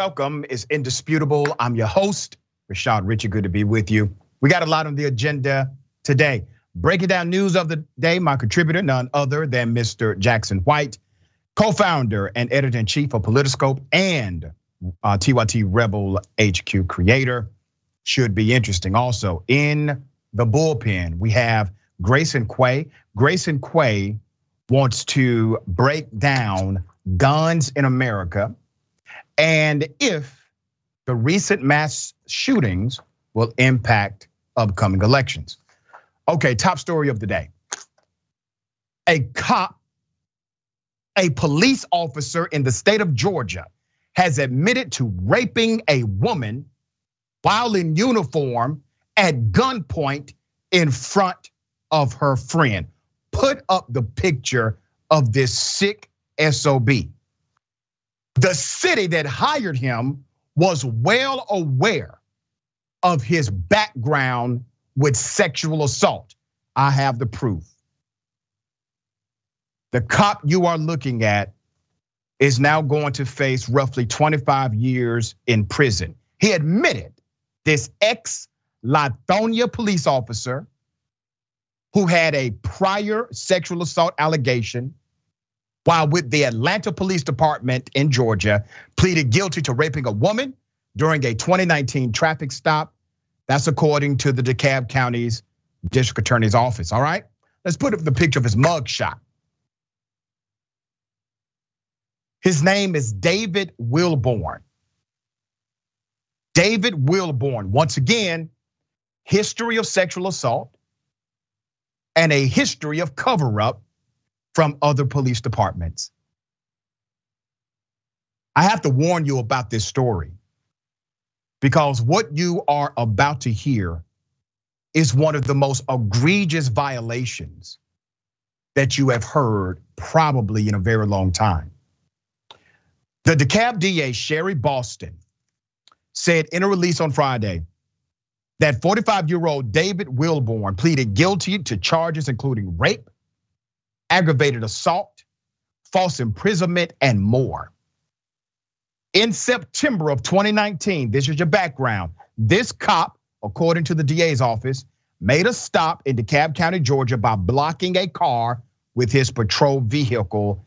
Welcome. is indisputable. I'm your host, Rashad Richey. Good to be with you. We got a lot on the agenda today. Breaking down news of the day, my contributor, none other than Mr. Jackson White, co-founder and editor-in-chief of Politiscope and uh, TYT Rebel HQ creator. Should be interesting. Also in the bullpen, we have Grayson Quay. Grayson Quay wants to break down guns in America and if the recent mass shootings will impact upcoming elections. Okay, top story of the day. A cop, a police officer in the state of Georgia has admitted to raping a woman while in uniform at gunpoint in front of her friend. Put up the picture of this sick SOB. The city that hired him was well aware of his background with sexual assault. I have the proof. The cop you are looking at is now going to face roughly 25 years in prison. He admitted this ex Lithonia police officer who had a prior sexual assault allegation while with the Atlanta Police Department in Georgia, pleaded guilty to raping a woman during a 2019 traffic stop. That's according to the DeKalb County's district attorney's office. All right, let's put up the picture of his mugshot. His name is David Wilborn. David Wilborn, once again, history of sexual assault and a history of cover up from other police departments. I have to warn you about this story because what you are about to hear is one of the most egregious violations that you have heard probably in a very long time. The DeKalb DA, Sherry Boston, said in a release on Friday that 45 year old David Wilborn pleaded guilty to charges including rape, aggravated assault, false imprisonment, and more. In September of 2019, this is your background. This cop, according to the DA's office, made a stop in DeKalb County, Georgia by blocking a car with his patrol vehicle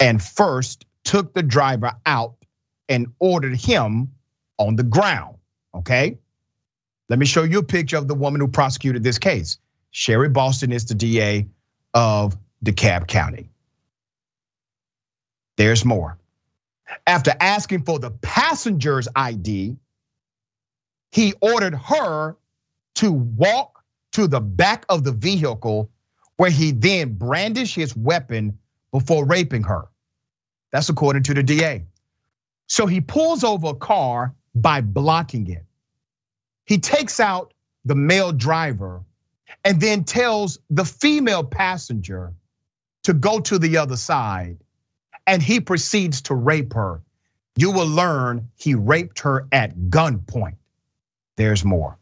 and first took the driver out and ordered him on the ground. Okay? Let me show you a picture of the woman who prosecuted this case. Sherry Boston is the DA of DeKalb County. There's more. After asking for the passenger's ID, he ordered her to walk to the back of the vehicle where he then brandished his weapon before raping her. That's according to the DA. So he pulls over a car by blocking it. He takes out the male driver and then tells the female passenger to go to the other side and he proceeds to rape her. You will learn he raped her at gunpoint. There's more.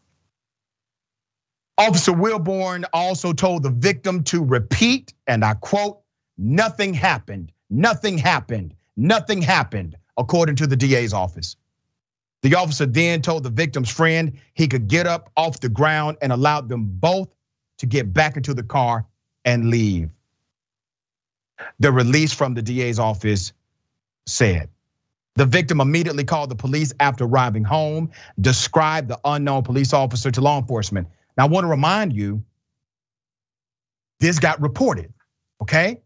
Officer Wilborn also told the victim to repeat, and I quote, nothing happened, nothing happened, nothing happened, according to the DA's office. The officer then told the victim's friend he could get up off the ground and allowed them both to get back into the car and leave. The release from the DA's office said. The victim immediately called the police after arriving home, described the unknown police officer to law enforcement. Now, I want to remind you, this got reported, okay?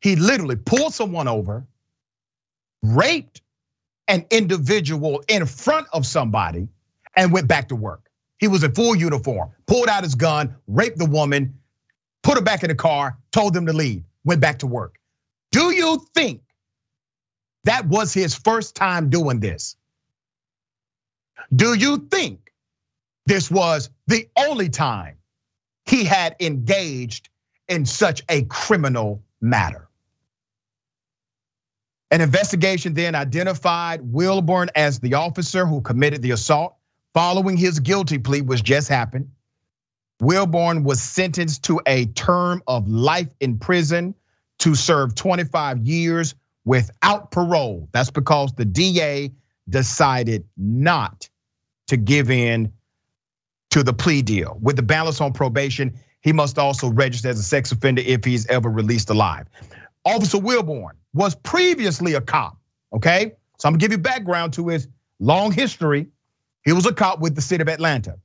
He literally pulled someone over, raped an individual in front of somebody, and went back to work. He was in full uniform, pulled out his gun, raped the woman, put her back in the car, told them to leave went back to work. Do you think that was his first time doing this? Do you think this was the only time he had engaged in such a criminal matter? An investigation then identified Wilborn as the officer who committed the assault following his guilty plea, which just happened. Wilborn was sentenced to a term of life in prison to serve 25 years without parole. That's because the DA decided not to give in to the plea deal. With the balance on probation, he must also register as a sex offender if he's ever released alive. Officer Wilborn was previously a cop, okay? So I'm gonna give you background to his long history. He was a cop with the city of Atlanta,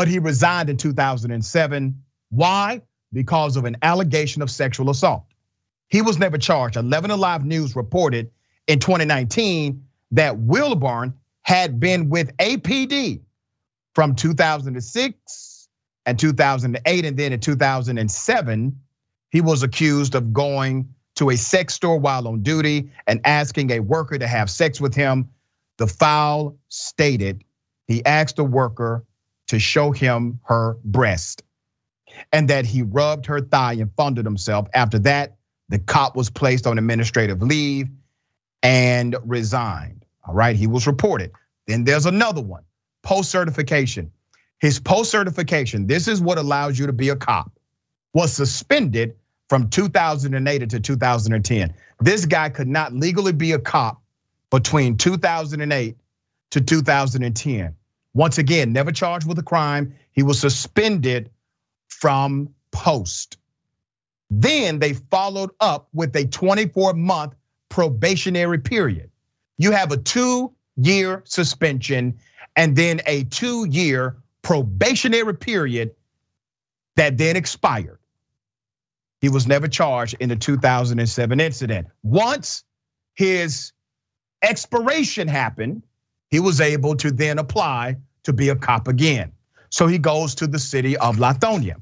but he resigned in 2007. Why? Because of an allegation of sexual assault. He was never charged. 11 Alive News reported in 2019 that Wilborn had been with APD from 2006 and 2008, and then in 2007, he was accused of going to a sex store while on duty and asking a worker to have sex with him. The file stated he asked the worker to show him her breast and that he rubbed her thigh and fondled himself. After that, the cop was placed on administrative leave and resigned. All right, he was reported. Then there's another one post certification. His post certification, this is what allows you to be a cop, was suspended from 2008 to 2010. This guy could not legally be a cop between 2008 to 2010. Once again, never charged with a crime. He was suspended from post. Then they followed up with a 24 month probationary period. You have a two year suspension and then a two year probationary period that then expired. He was never charged in the 2007 incident. Once his expiration happened, he was able to then apply to be a cop again. So he goes to the city of Lithonia.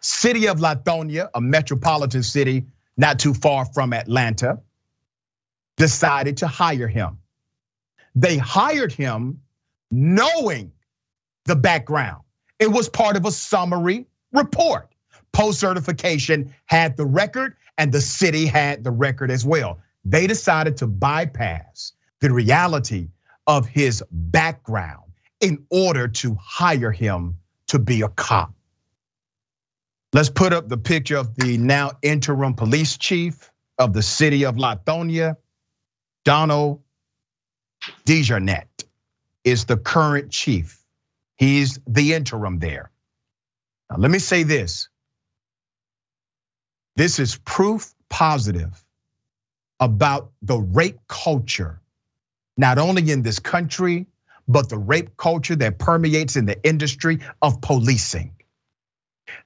City of Lithonia, a metropolitan city not too far from Atlanta, decided to hire him. They hired him knowing the background. It was part of a summary report. Post certification had the record, and the city had the record as well. They decided to bypass the reality of his background in order to hire him to be a cop. Let's put up the picture of the now interim police chief of the city of Lithonia, Donald DeJarnette is the current chief. He's the interim there. Now, let me say this. This is proof positive about the rape culture, not only in this country, but the rape culture that permeates in the industry of policing.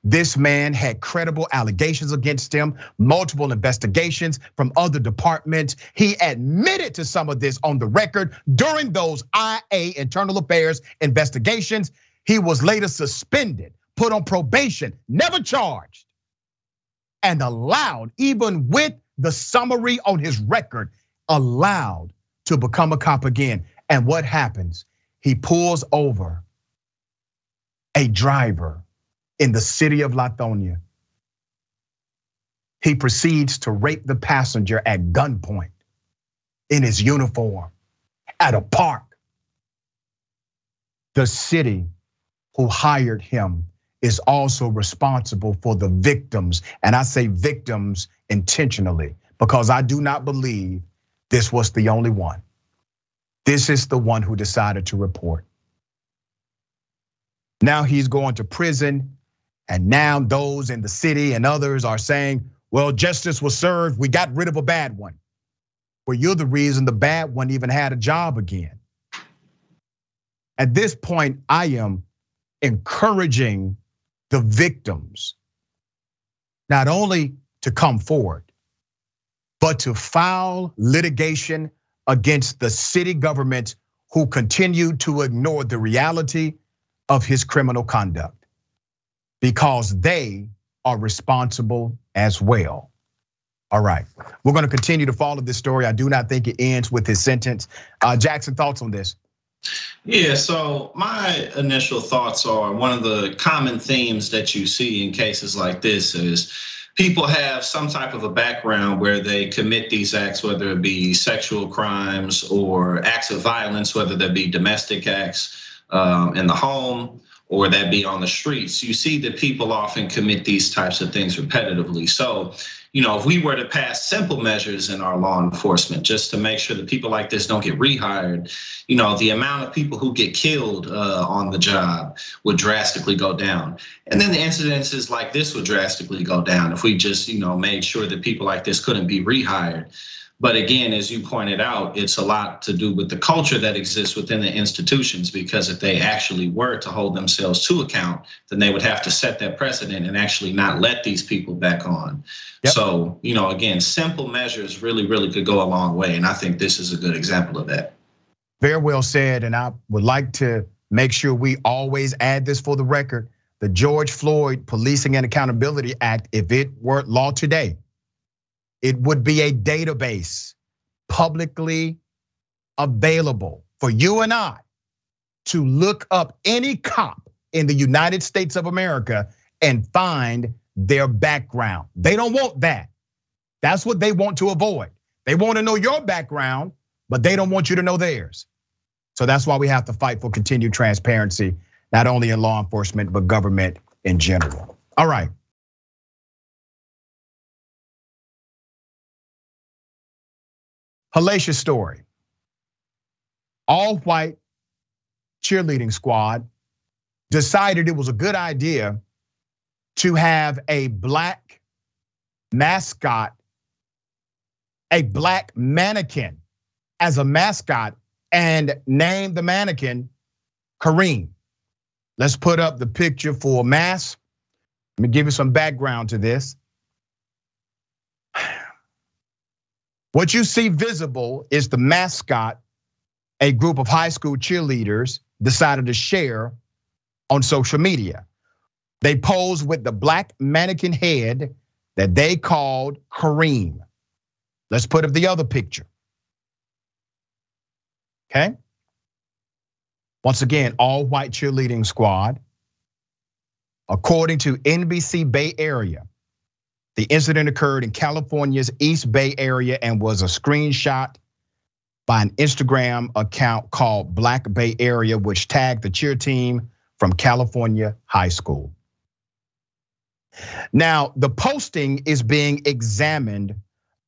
This man had credible allegations against him, multiple investigations from other departments. He admitted to some of this on the record during those IA internal affairs investigations. He was later suspended, put on probation, never charged, and allowed, even with the summary on his record, allowed to become a cop again. And what happens? He pulls over a driver in the city of Lithonia. He proceeds to rape the passenger at gunpoint in his uniform at a park. The city who hired him is also responsible for the victims. And I say victims intentionally because I do not believe this was the only one. This is the one who decided to report. Now he's going to prison and now those in the city and others are saying, well, justice was served. We got rid of a bad one. Well, you're the reason the bad one even had a job again. At this point, I am encouraging the victims not only to come forward, but to file litigation against the city government who continue to ignore the reality of his criminal conduct because they are responsible as well. All right, we're going to continue to follow this story. I do not think it ends with his sentence. Uh, Jackson, thoughts on this? Yeah, so my initial thoughts are one of the common themes that you see in cases like this is people have some type of a background where they commit these acts, whether it be sexual crimes or acts of violence, whether they be domestic acts um, in the home or that be on the streets, you see that people often commit these types of things repetitively. So, you know, if we were to pass simple measures in our law enforcement just to make sure that people like this don't get rehired, you know, the amount of people who get killed uh, on the job would drastically go down. And then the incidences like this would drastically go down if we just, you know, made sure that people like this couldn't be rehired. But again, as you pointed out, it's a lot to do with the culture that exists within the institutions because if they actually were to hold themselves to account, then they would have to set that precedent and actually not let these people back on. Yep. So, you know, again, simple measures really, really could go a long way. And I think this is a good example of that. Very well said. And I would like to make sure we always add this for the record. The George Floyd Policing and Accountability Act, if it were law today, it would be a database publicly available for you and I to look up any cop in the United States of America and find their background. They don't want that. That's what they want to avoid. They want to know your background, but they don't want you to know theirs. So that's why we have to fight for continued transparency, not only in law enforcement, but government in general. All right. Hellacious story. All white cheerleading squad decided it was a good idea to have a black mascot, a black mannequin as a mascot, and name the mannequin Kareem. Let's put up the picture for mass. Let me give you some background to this. What you see visible is the mascot a group of high school cheerleaders decided to share on social media. They posed with the black mannequin head that they called Kareem. Let's put up the other picture. Okay. Once again, all white cheerleading squad. According to NBC Bay Area, the incident occurred in California's East Bay area and was a screenshot by an Instagram account called Black Bay Area, which tagged the cheer team from California High School. Now, the posting is being examined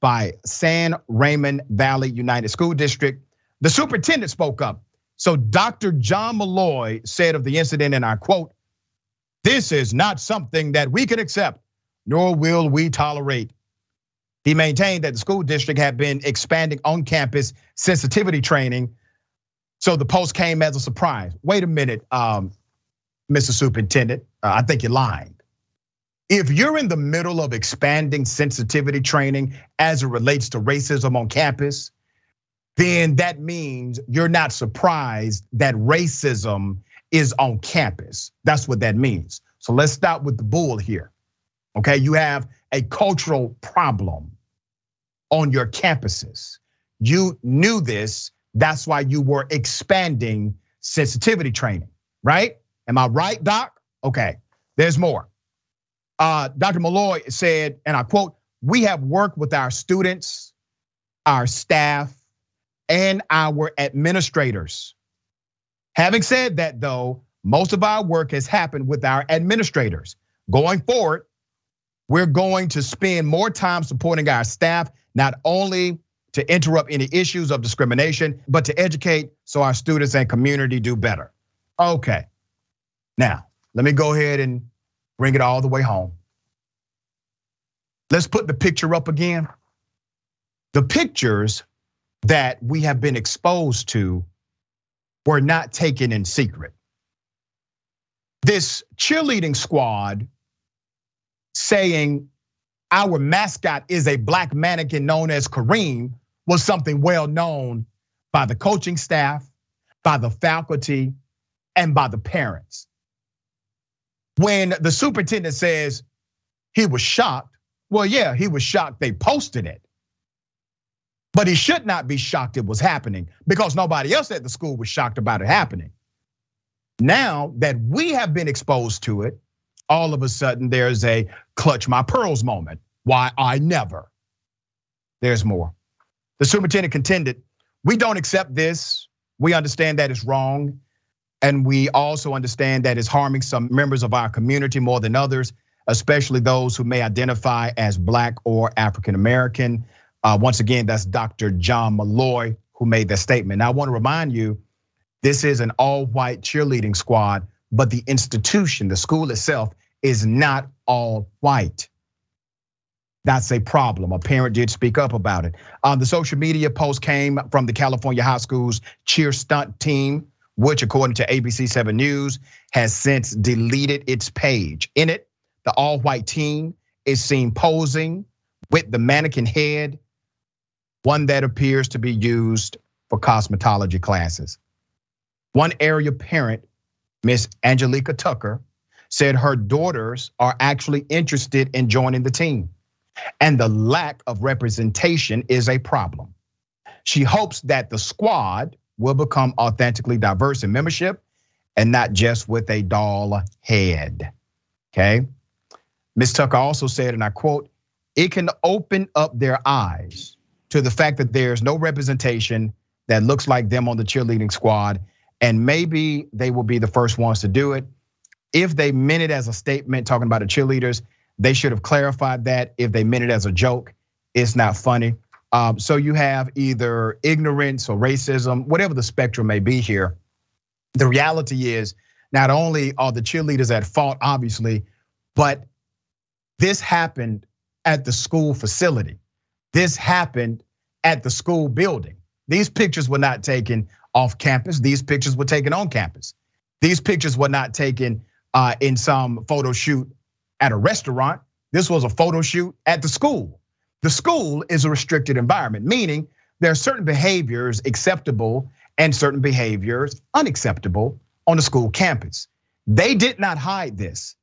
by San Ramon Valley Unified School District. The superintendent spoke up. So, Dr. John Malloy said of the incident, and I quote, This is not something that we can accept nor will we tolerate. He maintained that the school district had been expanding on campus sensitivity training. So the post came as a surprise. Wait a minute, um, Mr. Superintendent, uh, I think you're lying. If you're in the middle of expanding sensitivity training as it relates to racism on campus, then that means you're not surprised that racism is on campus. That's what that means. So let's start with the bull here. Okay, you have a cultural problem on your campuses. You knew this, that's why you were expanding sensitivity training, right? Am I right, Doc? Okay, there's more. Uh, Dr. Malloy said, and I quote, we have worked with our students, our staff, and our administrators. Having said that, though, most of our work has happened with our administrators. Going forward, we're going to spend more time supporting our staff, not only to interrupt any issues of discrimination, but to educate so our students and community do better. Okay, now let me go ahead and bring it all the way home. Let's put the picture up again. The pictures that we have been exposed to were not taken in secret. This cheerleading squad saying our mascot is a black mannequin known as Kareem was something well known by the coaching staff, by the faculty, and by the parents. When the superintendent says he was shocked, well, yeah, he was shocked they posted it. But he should not be shocked it was happening because nobody else at the school was shocked about it happening. Now that we have been exposed to it, all of a sudden there's a clutch my pearls moment. Why I never. There's more. The superintendent contended, we don't accept this. We understand that it's wrong. And we also understand that it's harming some members of our community more than others, especially those who may identify as Black or African American. Uh, once again, that's Dr. John Malloy who made that statement. Now, I want to remind you this is an all white cheerleading squad, but the institution, the school itself, is not all white. That's a problem. A parent did speak up about it. Um, the social media post came from the California High School's cheer stunt team, which, according to ABC 7 News, has since deleted its page. In it, the all white team is seen posing with the mannequin head, one that appears to be used for cosmetology classes. One area parent, Miss Angelica Tucker, said her daughters are actually interested in joining the team, and the lack of representation is a problem. She hopes that the squad will become authentically diverse in membership and not just with a doll head. Okay. Ms. Tucker also said, and I quote, it can open up their eyes to the fact that there's no representation that looks like them on the cheerleading squad. And maybe they will be the first ones to do it if they meant it as a statement talking about the cheerleaders, they should have clarified that. If they meant it as a joke, it's not funny. Um, so you have either ignorance or racism, whatever the spectrum may be here. The reality is, not only are the cheerleaders at fault, obviously, but this happened at the school facility. This happened at the school building. These pictures were not taken off campus. These pictures were taken on campus. These pictures were not taken uh, in some photo shoot at a restaurant. This was a photo shoot at the school. The school is a restricted environment, meaning there are certain behaviors acceptable and certain behaviors unacceptable on the school campus. They did not hide this.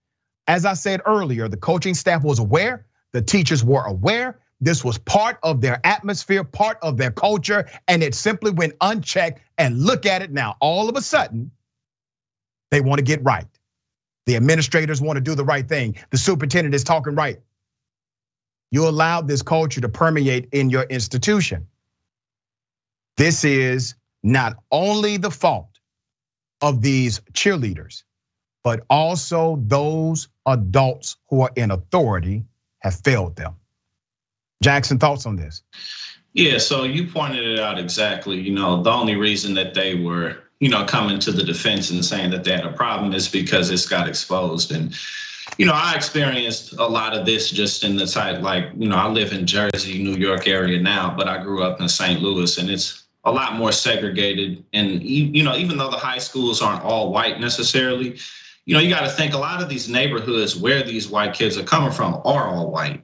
As I said earlier, the coaching staff was aware, the teachers were aware. This was part of their atmosphere, part of their culture, and it simply went unchecked. And look at it now. All of a sudden, they want to get right. The administrators want to do the right thing. The superintendent is talking right. You allowed this culture to permeate in your institution. This is not only the fault of these cheerleaders, but also those adults who are in authority have failed them. Jackson, thoughts on this? Yeah, so you pointed it out exactly. You know, the only reason that they were you know, coming to the defense and saying that they had a problem is because it's got exposed. And, you know, I experienced a lot of this just in the type, like, you know, I live in Jersey, New York area now, but I grew up in St. Louis and it's a lot more segregated. And, you know, even though the high schools aren't all white necessarily, you know, you got to think a lot of these neighborhoods where these white kids are coming from are all white.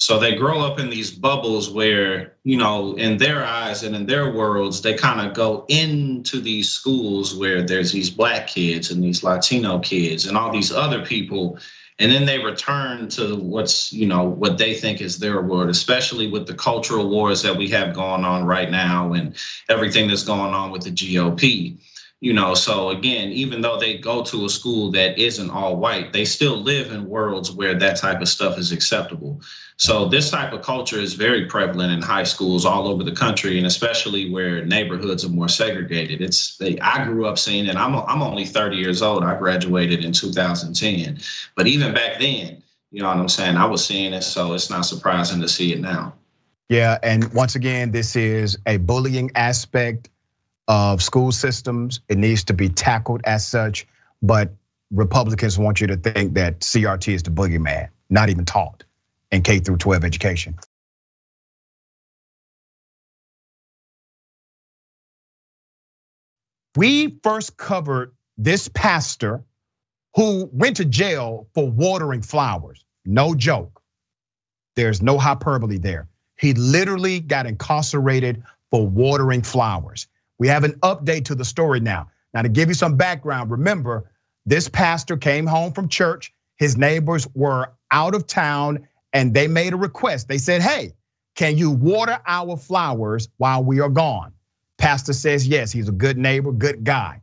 So they grow up in these bubbles where, you know, in their eyes and in their worlds, they kind of go into these schools where there's these black kids and these Latino kids and all these other people. And then they return to what's, you know, what they think is their world, especially with the cultural wars that we have going on right now and everything that's going on with the GOP you know so again even though they go to a school that isn't all white they still live in worlds where that type of stuff is acceptable. So this type of culture is very prevalent in high schools all over the country and especially where neighborhoods are more segregated. It's they, i grew up seeing it. I'm, I'm only 30 years old. I graduated in 2010 but even back then you know what i'm saying? I was seeing it so it's not surprising to see it now. Yeah and once again this is a bullying aspect of school systems. It needs to be tackled as such, but Republicans want you to think that CRT is the boogeyman, not even taught in K through 12 education. We first covered this pastor who went to jail for watering flowers. No joke. There's no hyperbole there. He literally got incarcerated for watering flowers. We have an update to the story now. Now, to give you some background, remember, this pastor came home from church. His neighbors were out of town and they made a request. They said, Hey, can you water our flowers while we are gone? Pastor says, Yes, he's a good neighbor, good guy.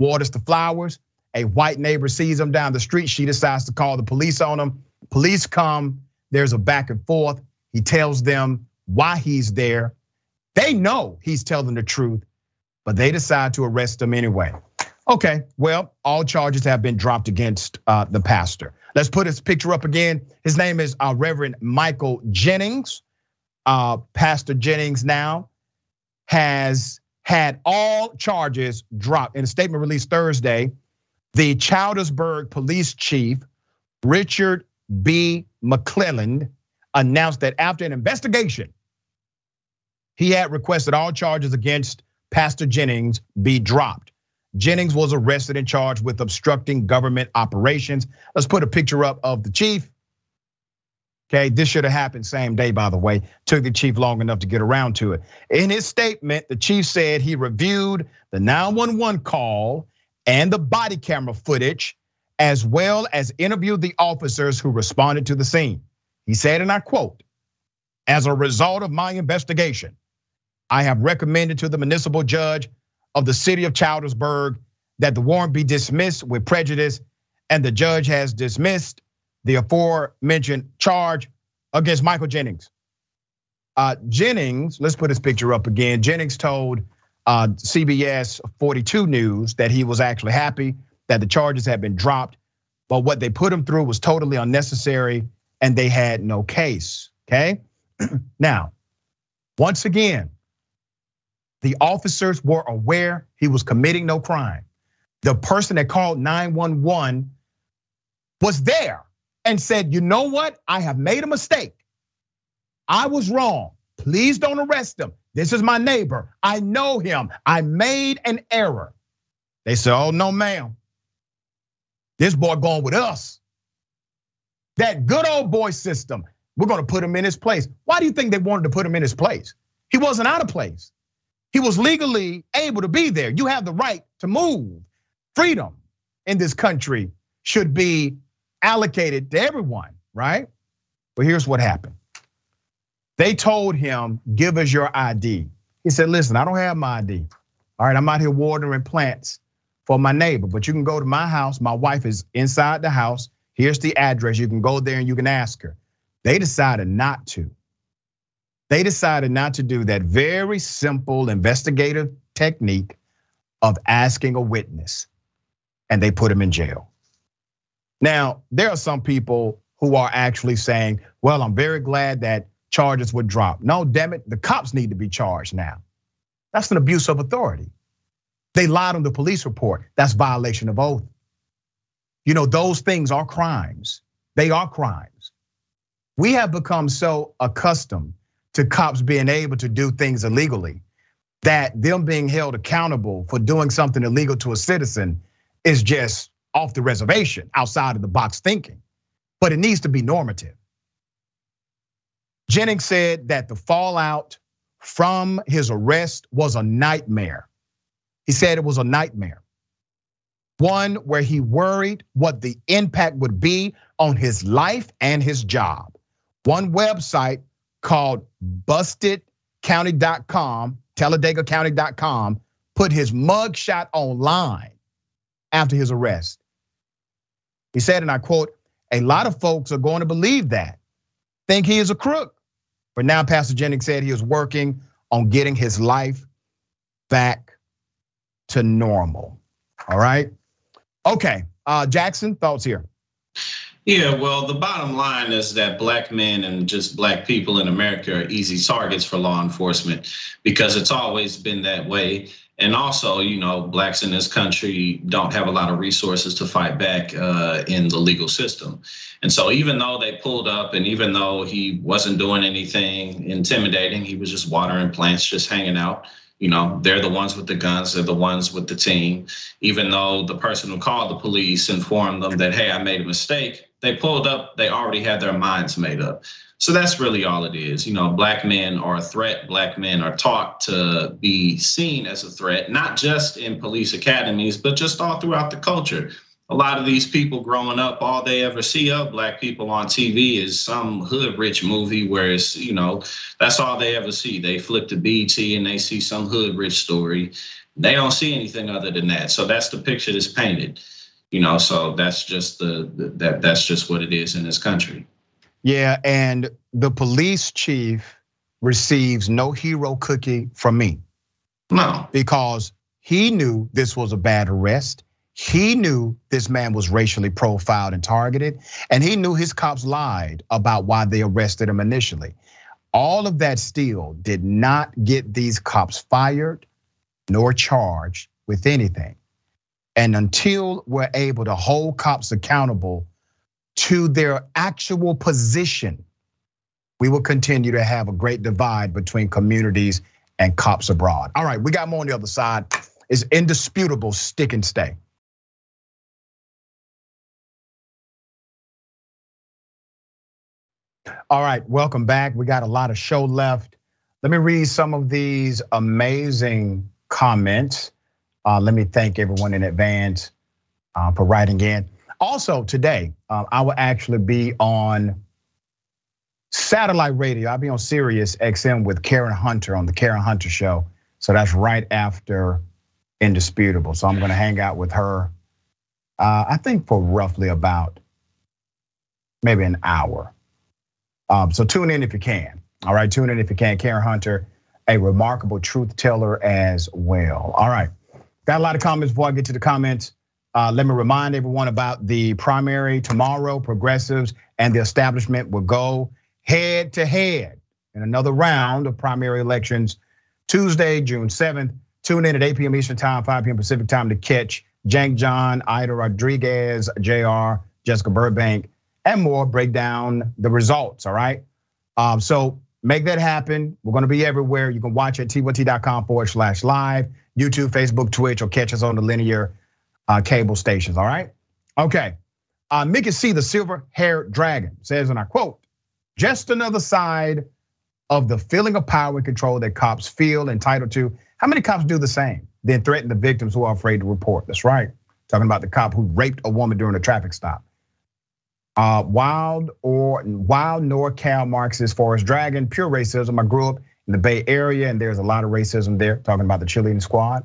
Waters the flowers. A white neighbor sees him down the street. She decides to call the police on him. Police come. There's a back and forth. He tells them why he's there. They know he's telling the truth but they decide to arrest him anyway. Okay, well, all charges have been dropped against uh, the pastor. Let's put his picture up again. His name is uh, Reverend Michael Jennings. Uh, pastor Jennings now has had all charges dropped. In a statement released Thursday, the Childersburg police chief, Richard B. McClelland, announced that after an investigation, he had requested all charges against Pastor Jennings be dropped. Jennings was arrested and charged with obstructing government operations. Let's put a picture up of the chief. Okay, this should have happened same day, by the way. Took the chief long enough to get around to it. In his statement, the chief said he reviewed the 911 call and the body camera footage, as well as interviewed the officers who responded to the scene. He said, and I quote, as a result of my investigation, I have recommended to the municipal judge of the city of Childersburg that the warrant be dismissed with prejudice, and the judge has dismissed the aforementioned charge against Michael Jennings. Uh, Jennings, let's put his picture up again. Jennings told uh, CBS 42 News that he was actually happy that the charges had been dropped, but what they put him through was totally unnecessary and they had no case. Okay. now, once again, the officers were aware he was committing no crime. The person that called 911 was there and said, You know what? I have made a mistake. I was wrong. Please don't arrest him. This is my neighbor. I know him. I made an error. They said, Oh, no, ma'am. This boy going with us. That good old boy system. We're going to put him in his place. Why do you think they wanted to put him in his place? He wasn't out of place. He was legally able to be there. You have the right to move. Freedom in this country should be allocated to everyone, right? But here's what happened. They told him, give us your ID. He said, listen, I don't have my ID. All right, I'm out here watering plants for my neighbor, but you can go to my house. My wife is inside the house. Here's the address. You can go there and you can ask her. They decided not to. They decided not to do that very simple investigative technique of asking a witness, and they put him in jail. Now, there are some people who are actually saying, well, I'm very glad that charges were dropped. No, damn it, the cops need to be charged now. That's an abuse of authority. They lied on the police report. That's violation of oath. You know, those things are crimes. They are crimes. We have become so accustomed to cops being able to do things illegally that them being held accountable for doing something illegal to a citizen is just off the reservation, outside of the box thinking. But it needs to be normative. Jennings said that the fallout from his arrest was a nightmare. He said it was a nightmare. One where he worried what the impact would be on his life and his job. One website called bustedcounty.com, talladegacounty.com, put his mugshot online after his arrest. He said, and I quote, a lot of folks are going to believe that, think he is a crook. But now Pastor Jennings said he was working on getting his life back to normal. All right. Okay. Uh, Jackson, thoughts here. Yeah, well, the bottom line is that black men and just black people in America are easy targets for law enforcement because it's always been that way. And also, you know, blacks in this country don't have a lot of resources to fight back uh, in the legal system. And so, even though they pulled up and even though he wasn't doing anything intimidating, he was just watering plants, just hanging out you know, they're the ones with the guns, they're the ones with the team. Even though the person who called the police informed them that, hey, I made a mistake, they pulled up, they already had their minds made up. So that's really all it is. You know, black men are a threat. Black men are taught to be seen as a threat, not just in police academies, but just all throughout the culture a lot of these people growing up, all they ever see of black people on TV is some hood rich movie where it's, you know, that's all they ever see. They flip to BET and they see some hood rich story. They don't see anything other than that. So that's the picture that's painted, you know, so that's just the, that that's just what it is in this country. Yeah, and the police chief receives no hero cookie from me. No. Because He knew this was a bad arrest. He knew this man was racially profiled and targeted, and he knew his cops lied about why they arrested him initially. All of that still did not get these cops fired nor charged with anything. And until we're able to hold cops accountable to their actual position, we will continue to have a great divide between communities and cops abroad. All right, we got more on the other side. It's indisputable stick and stay. All right, welcome back. We got a lot of show left. Let me read some of these amazing comments. Uh, let me thank everyone in advance uh, for writing in. Also, today, uh, I will actually be on satellite radio. I'll be on Sirius XM with Karen Hunter on the Karen Hunter Show. So that's right after Indisputable. So I'm going to hang out with her. I think for roughly about maybe an hour. Um, so tune in if you can. All right, tune in if you can. Karen Hunter, a remarkable truth teller as well. All right, got a lot of comments before I get to the comments. Uh, let me remind everyone about the primary tomorrow. Progressives and the establishment will go head to head in another round of primary elections Tuesday, June 7th. Tune in at 8 p.m. Eastern Time, 5 p.m. Pacific Time to catch Cenk John, Ida Rodriguez, Jayar, Jessica Burbank, and more. Break down the results, all right? Um, so make that happen. We're gonna be everywhere. You can watch at tyt.com forward slash live, YouTube, Facebook, Twitch, or catch us on the linear uh, cable stations, all right? Okay. Uh, Mickey C, the silver haired dragon, says, and I quote, just another side of the feeling of power and control that cops feel entitled to. How many cops do the same? Then threaten the victims who are afraid to report. That's right. Talking about the cop who raped a woman during a traffic stop. Uh, wild or wild NorCal Marxist Forest Dragon, pure racism. I grew up in the Bay Area and there's a lot of racism there, talking about the Chilean squad.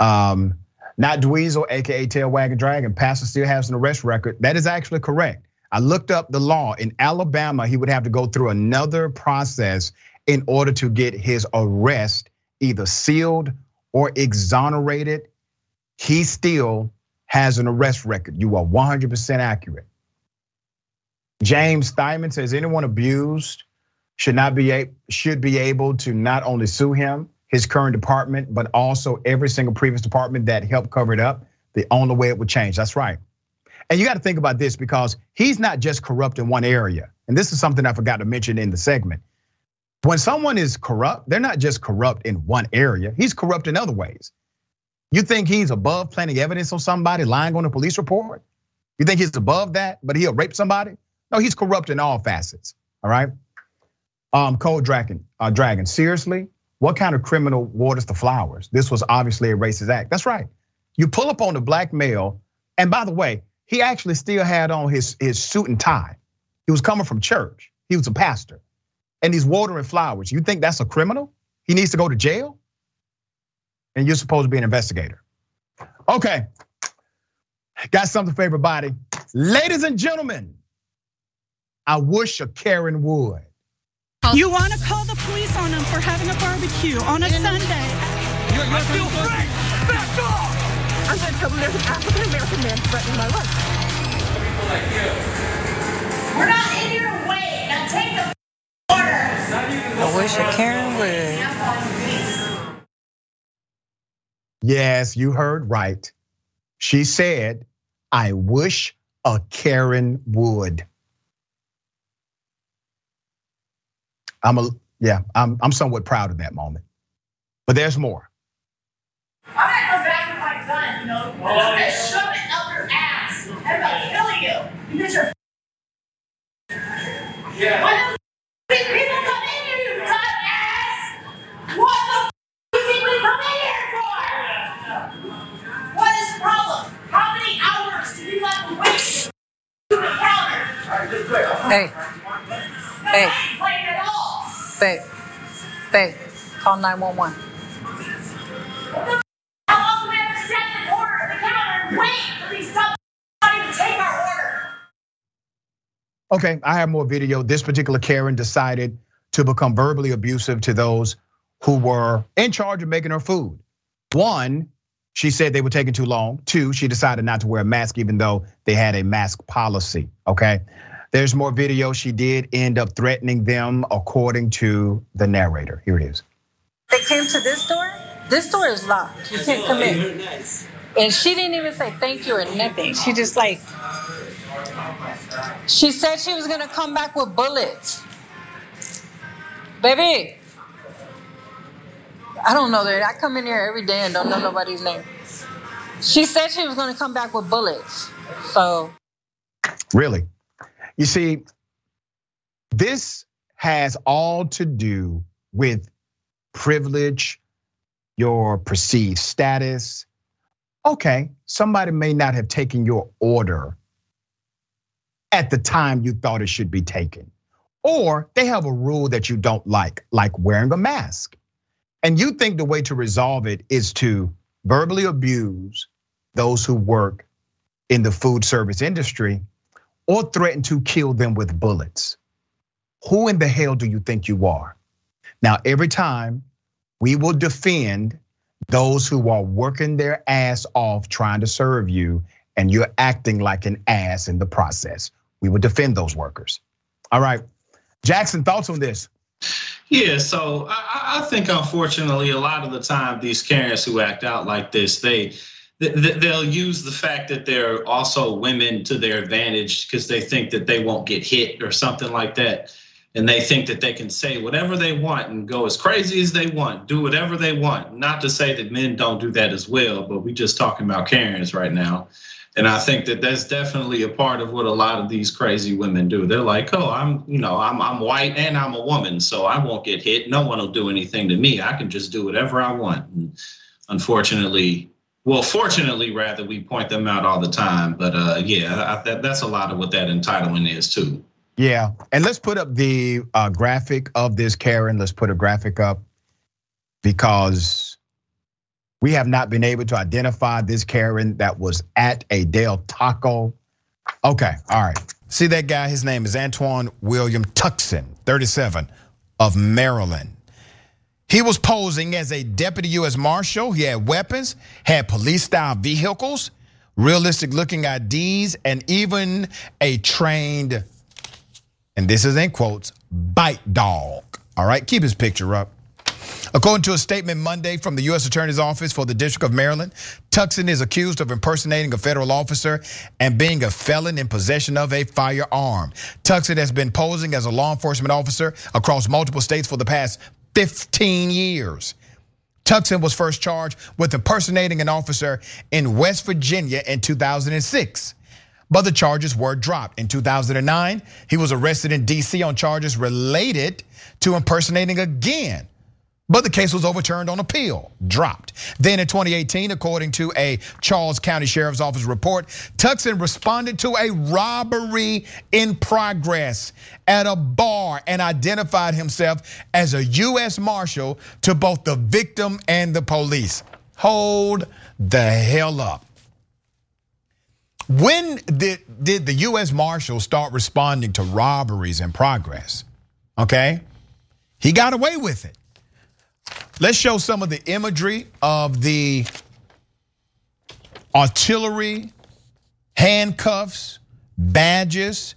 Um, not Dweezil, aka Tail Wagging Dragon, Pastor still has an arrest record. That is actually correct. I looked up the law. In Alabama, he would have to go through another process in order to get his arrest either sealed or exonerated. He still has an arrest record. You are 100% accurate. James Steinman says anyone abused should not be should be able to not only sue him, his current department, but also every single previous department that helped cover it up. The only way it would change. That's right. And you got to think about this because he's not just corrupt in one area. And this is something I forgot to mention in the segment. When someone is corrupt, they're not just corrupt in one area, he's corrupt in other ways. You think he's above planting evidence on somebody lying on a police report? You think he's above that, but he'll rape somebody? No, he's corrupt in all facets. All right. Um, Cold Dragon, uh, Dragon. Seriously, what kind of criminal waters the flowers? This was obviously a racist act. That's right. You pull up on the black male, and by the way, he actually still had on his, his suit and tie. He was coming from church. He was a pastor. And he's watering flowers. You think that's a criminal? He needs to go to jail? And you're supposed to be an investigator. Okay. Got something for everybody. Ladies and gentlemen, I wish a Karen would. You want to call the police on them for having a barbecue on a Sunday. You're, you're I feel free. Back off. I'm going to tell them there's an African American man threatening my life. People like you. We're not in here to wait. Now take the order. I wish a Karen would. Yes, you heard right. She said, I wish a Karen would. I'm a yeah, I'm I'm somewhat proud of that moment. But there's more. I'm gonna come back with my gun, you know. I'm gonna shove it up your ass. and I'm gonna kill you because you're. Yeah. When the people come in here, you cut ass. What the do you think we come in here for? What is the problem? How many hours do you have to wait to the counter? Hey. Hey. Playing at all. Babe. Babe. Call 911. How long do we have to stand in order at the counter and wait for these dumb not even take our order? Okay, I have more video. This particular Karen decided to become verbally abusive to those who were in charge of making her food. One, she said they were taking too long. Two, she decided not to wear a mask even though they had a mask policy. Okay. There's more video. She did end up threatening them, according to the narrator. Here it is. They came to this door. This door is locked. You can't come in. And she didn't even say thank you or nothing. She just like, she said she was gonna come back with bullets. Baby, I don't know that. I come in here every day and don't know nobody's name. She said she was gonna come back with bullets. So. Really? You see, this has all to do with privilege, your perceived status. Okay, somebody may not have taken your order at the time you thought it should be taken. Or they have a rule that you don't like, like wearing a mask. And you think the way to resolve it is to verbally abuse those who work in the food service industry or threaten to kill them with bullets. Who in the hell do you think you are? Now, every time we will defend those who are working their ass off trying to serve you, and you're acting like an ass in the process. We will defend those workers. All right. Jackson, thoughts on this? Yeah, so I, think unfortunately, a lot of the time, these Karens who act out like this, they they'll use the fact that they're also women to their advantage because they think that they won't get hit or something like that and they think that they can say whatever they want and go as crazy as they want, do whatever they want. Not to say that men don't do that as well, but we're just talking about Karens right now. And I think that that's definitely a part of what a lot of these crazy women do. They're like, "Oh, I'm, you know, I'm I'm white and I'm a woman, so I won't get hit. No one will do anything to me. I can just do whatever I want." And unfortunately, well, fortunately, rather, we point them out all the time. But uh, yeah, I, that, that's a lot of what that entitlement is too. Yeah, and let's put up the uh, graphic of this Karen. Let's put a graphic up because we have not been able to identify this Karen that was at a Del Taco. Okay, all right. See that guy? His name is Antoine William Tuckson, 37, of Maryland. He was posing as a deputy US Marshal. He had weapons, had police style vehicles, realistic looking IDs, and even a trained and this is in quotes, bite dog. All right, keep his picture up. According to a statement Monday from the U.S. Attorney's Office for the District of Maryland, Tuckson is accused of impersonating a federal officer and being a felon in possession of a firearm. Tuckson has been posing as a law enforcement officer across multiple states for the past 15 years. Tuckson was first charged with impersonating an officer in West Virginia in 2006 but the charges were dropped. In 2009, he was arrested in DC on charges related to impersonating again. But the case was overturned on appeal, dropped. Then in 2018, according to a Charles County Sheriff's Office report, Tuckson responded to a robbery in progress at a bar and identified himself as a U.S. Marshal to both the victim and the police. Hold the hell up. When did, did the US Marshal start responding to robberies in progress? Okay, he got away with it. Let's show some of the imagery of the artillery, handcuffs, badges.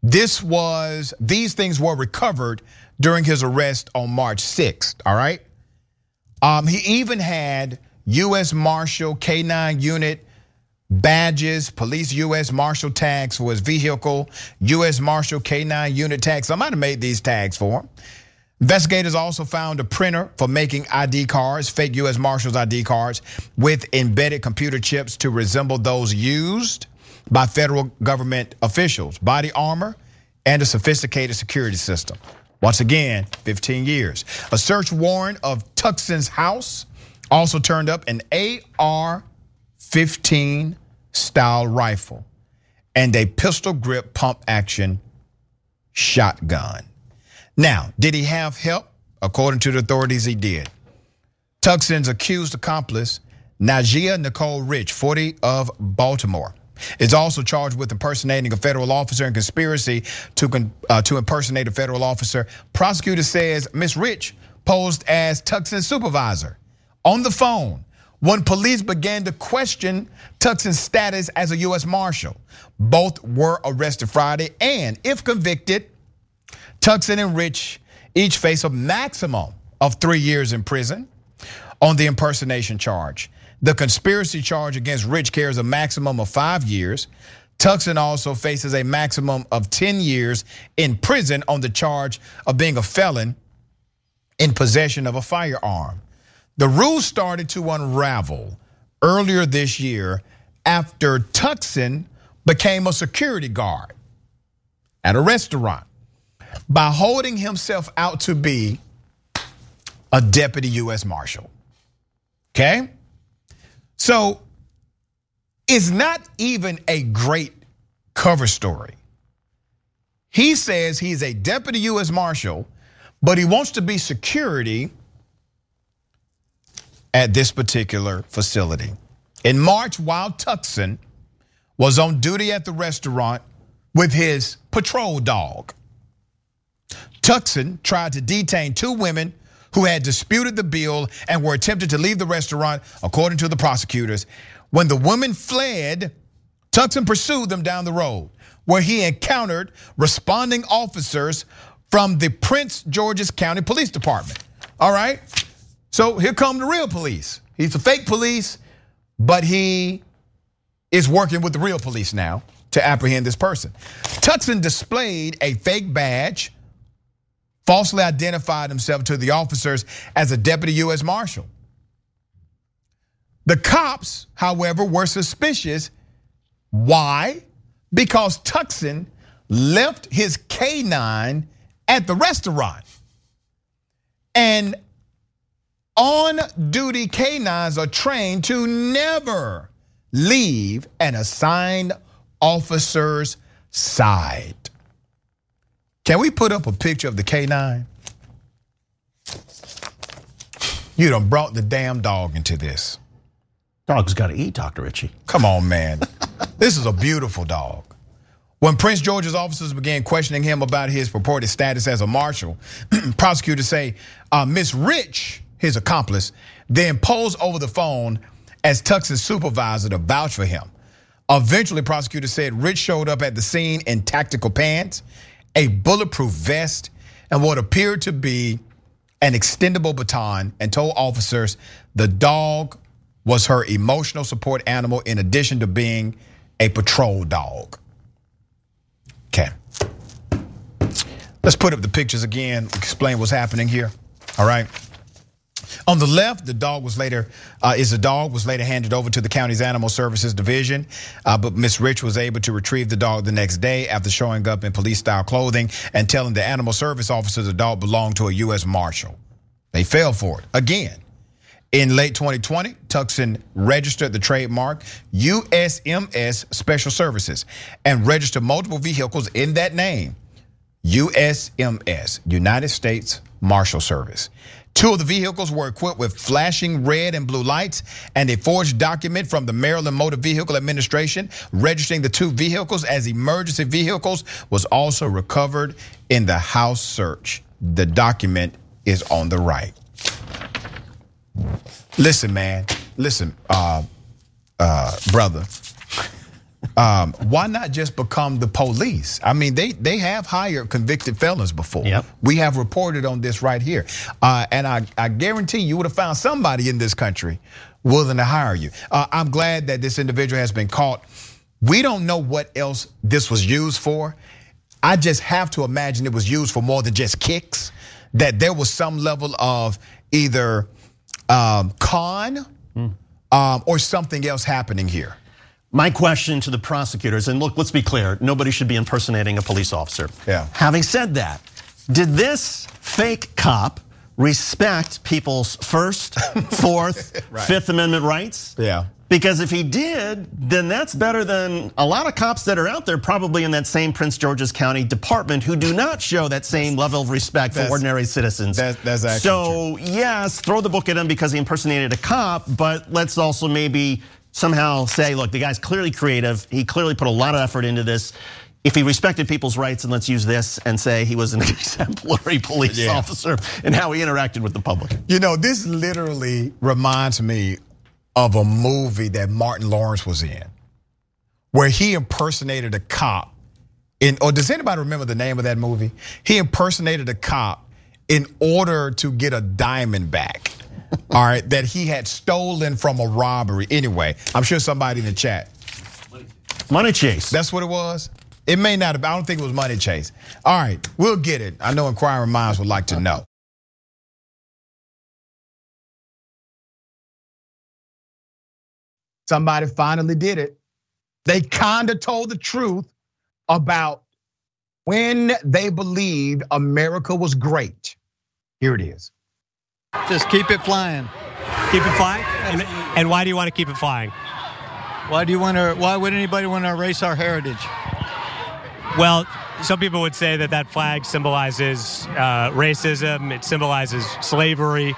This was, these things were recovered during his arrest on March 6th, all right? Um, he even had US Marshal K9 unit badges, police US Marshal tags for his vehicle, US Marshal K9 unit tags. Somebody made these tags for him. Investigators also found a printer for making ID cards, fake US Marshals ID cards, with embedded computer chips to resemble those used by federal government officials, body armor, and a sophisticated security system. Once again, 15 years. A search warrant of Tuckson's house also turned up an AR 15 style rifle and a pistol grip pump action shotgun. Now, did he have help? According to the authorities, he did. Tuckson's accused accomplice, Najia Nicole Rich, 40 of Baltimore, is also charged with impersonating a federal officer and conspiracy to, uh, to impersonate a federal officer. Prosecutor says Miss Rich posed as Tuckson's supervisor on the phone when police began to question Tuckson's status as a U.S. Marshal. Both were arrested Friday, and if convicted, Tuckson and Rich each face a maximum of three years in prison on the impersonation charge. The conspiracy charge against Rich carries a maximum of five years. Tuckson also faces a maximum of 10 years in prison on the charge of being a felon in possession of a firearm. The rules started to unravel earlier this year after Tuckson became a security guard at a restaurant by holding himself out to be a deputy US Marshal. Okay? So it's not even a great cover story. He says he's a deputy US Marshal, but he wants to be security at this particular facility. In March, while Tuckson was on duty at the restaurant with his patrol dog, Tuckson tried to detain two women who had disputed the bill and were attempted to leave the restaurant, according to the prosecutors. When the women fled, Tuckson pursued them down the road, where he encountered responding officers from the Prince George's County Police Department. All right, so here come the real police. He's a fake police, but he is working with the real police now to apprehend this person. Tuckson displayed a fake badge falsely identified himself to the officers as a deputy US Marshal. The cops, however, were suspicious. Why? Because Tuckson left his K9 at the restaurant. And on duty K9s are trained to never leave an assigned officer's side. Can we put up a picture of the K9? You done brought the damn dog into this. Dog's got to eat, Dr. Richey. Come on, man. this is a beautiful dog. When Prince George's officers began questioning him about his purported status as a marshal, prosecutors say uh, Miss Rich, his accomplice, then posed over the phone as Tux's supervisor to vouch for him. Eventually, prosecutors said Rich showed up at the scene in tactical pants, a bulletproof vest, and what appeared to be an extendable baton, and told officers the dog was her emotional support animal in addition to being a patrol dog. Okay. Let's put up the pictures again, explain what's happening here. All right. On the left, the dog was later uh, is the dog was later handed over to the county's animal services division, uh, but Miss Rich was able to retrieve the dog the next day after showing up in police style clothing and telling the animal service officer the dog belonged to a U.S. Marshal. They fell for it again. In late 2020, Tuckson registered the trademark USMS Special Services and registered multiple vehicles in that name. USMS, United States Marshal Service. Two of the vehicles were equipped with flashing red and blue lights, and a forged document from the Maryland Motor Vehicle Administration registering the two vehicles as emergency vehicles was also recovered in the house search. The document is on the right. Listen, man. Listen, uh, uh, brother. Um, why not just become the police? I mean, they they have hired convicted felons before. Yep. We have reported on this right here, uh, and I, I guarantee you would have found somebody in this country willing to hire you. Uh, I'm glad that this individual has been caught. We don't know what else this was used for. I just have to imagine it was used for more than just kicks. That there was some level of either um, con um, or something else happening here. My question to the prosecutors, and look, let's be clear, nobody should be impersonating a police officer. Yeah. Having said that, did this fake cop respect people's first, fourth, Right. fifth amendment rights? Yeah. Because if he did, then that's better than a lot of cops that are out there, probably in that same Prince George's County department, who do not show that same level of respect for ordinary citizens. that- that's actually so yes, throw the book at him because he impersonated a cop, but let's also maybe somehow say, look, the guy's clearly creative. He clearly put a lot of effort into this. if he respected people's rights, and let's use this and say he was an exemplary police yeah. officer and how he interacted with the public. You know, this literally reminds me of a movie that Martin Lawrence was in, where he impersonated a cop. In, or does anybody remember the name of that movie? He impersonated a cop in order to get a diamond back. all right, that he had stolen from a robbery. Anyway, I'm sure somebody in the chat. Money chase. That's what it was. It may not have, I don't think it was money chase. All right, we'll get it. I know inquiring minds would like to know. Somebody finally did it. They kind of told the truth about when they believed America was great. Here it is. Just keep it flying. Keep it flying? And, and why do you want to keep it flying? Why do you want to? Why would anybody want to erase our heritage? Well, some people would say that that flag symbolizes uh, racism. It symbolizes slavery,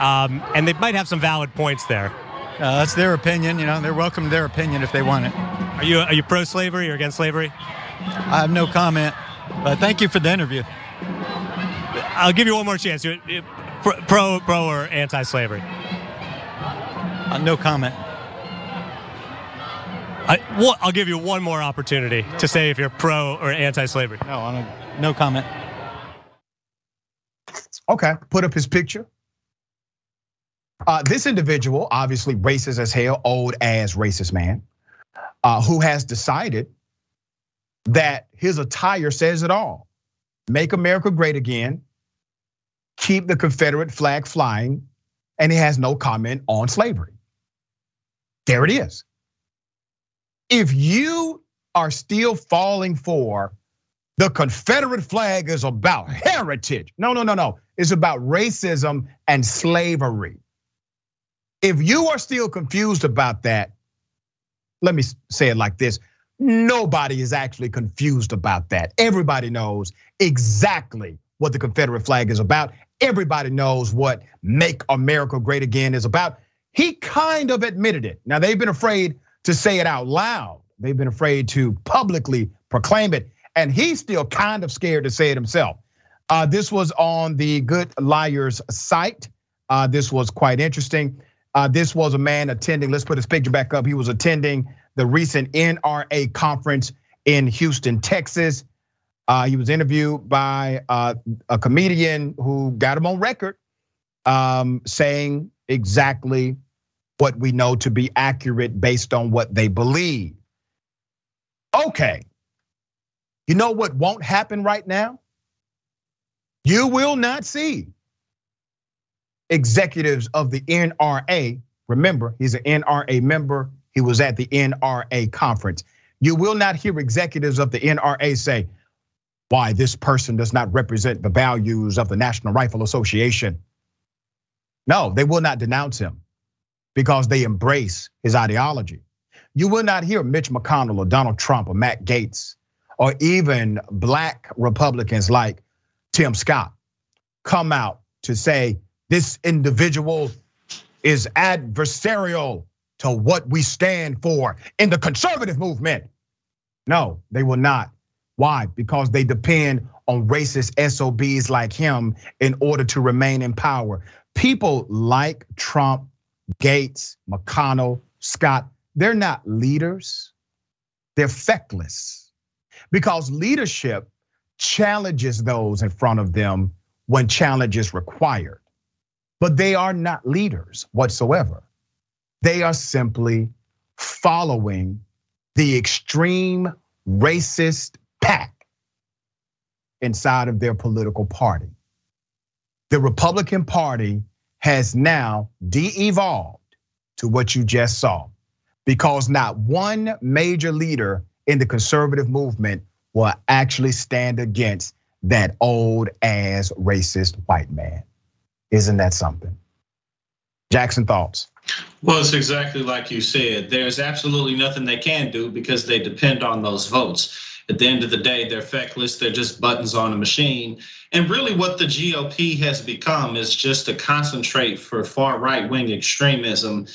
um, and they might have some valid points there. Uh, that's their opinion. You know, they're welcome to their opinion if they want it. Are you are you pro-slavery or against slavery? I have no comment. But thank you for the interview. I'll give you one more chance. Pro, pro or anti-slavery? Uh, no comment. I, will give you one more opportunity to say if you're pro or anti-slavery. No, no comment. Okay, put up his picture. Uh, this individual, obviously racist as hell, old as racist man, uh, who has decided that his attire says it all. Make America great again. Keep the Confederate flag flying, and he has no comment on slavery. There it is if you are still falling for the Confederate flag is about heritage. No, no, no, no. It's about racism and slavery. If you are still confused about that, let me say it like this nobody is actually confused about that. Everybody knows exactly what the Confederate flag is about. Everybody knows what Make America Great Again is about. He kind of admitted it. Now, they've been afraid to say it out loud. They've been afraid to publicly proclaim it. And he's still kind of scared to say it himself. Uh, this was on the Good Liars site. Uh, this was quite interesting. Uh, this was a man attending, let's put his picture back up. He was attending the recent NRA conference in Houston, Texas. He was interviewed by a comedian who got him on record um, saying exactly what we know to be accurate based on what they believe. Okay, you know what won't happen right now? You will not see executives of the NRA. Remember, he's an NRA member. He was at the NRA conference. You will not hear executives of the NRA say, why this person does not represent the values of the National Rifle Association. No, they will not denounce him because they embrace his ideology. You will not hear Mitch McConnell or Donald Trump or Matt Gaetz or even black Republicans like Tim Scott come out to say this individual is adversarial to what we stand for in the conservative movement. No, they will not. Why? Because they depend on racist SOBs like him in order to remain in power. People like Trump Gaetz, McConnell, Scott, they're not leaders, they're feckless. Because leadership challenges those in front of them when challenge is required. But they are not leaders whatsoever. They are simply following the extreme racist pack inside of their political party. The Republican Party has now de-evolved to what you just saw because not one major leader in the conservative movement will actually stand against that old ass racist white man. Isn't that something? Jackson thoughts. Well, it's exactly like you said. There's absolutely nothing they can do because they depend on those votes. At the end of the day, they're feckless. They're just buttons on a machine. And really, what the GOP has become is just to concentrate for far right wing extremism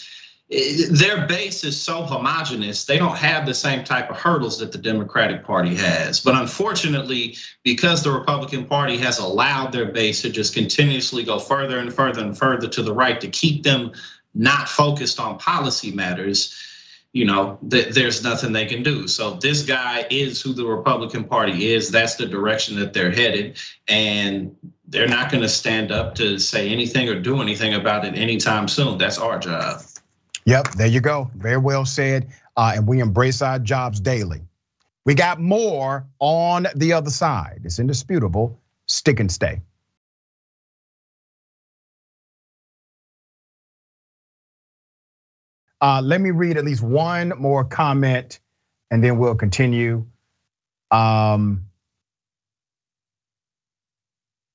their base is so homogenous, they don't have the same type of hurdles that the Democratic Party has. But unfortunately, because the Republican Party has allowed their base to just continuously go further and further and further to the right to keep them not focused on policy matters, you know, there's nothing they can do. So this guy is who the Republican Party is. That's the direction that they're headed. And they're not going to stand up to say anything or do anything about it anytime soon. That's our job. Yep, there you go. Very well said. Uh, and we embrace our jobs daily. We got more on the other side. It's indisputable. Stick and stay. Let me read at least one more comment and then we'll continue. Um,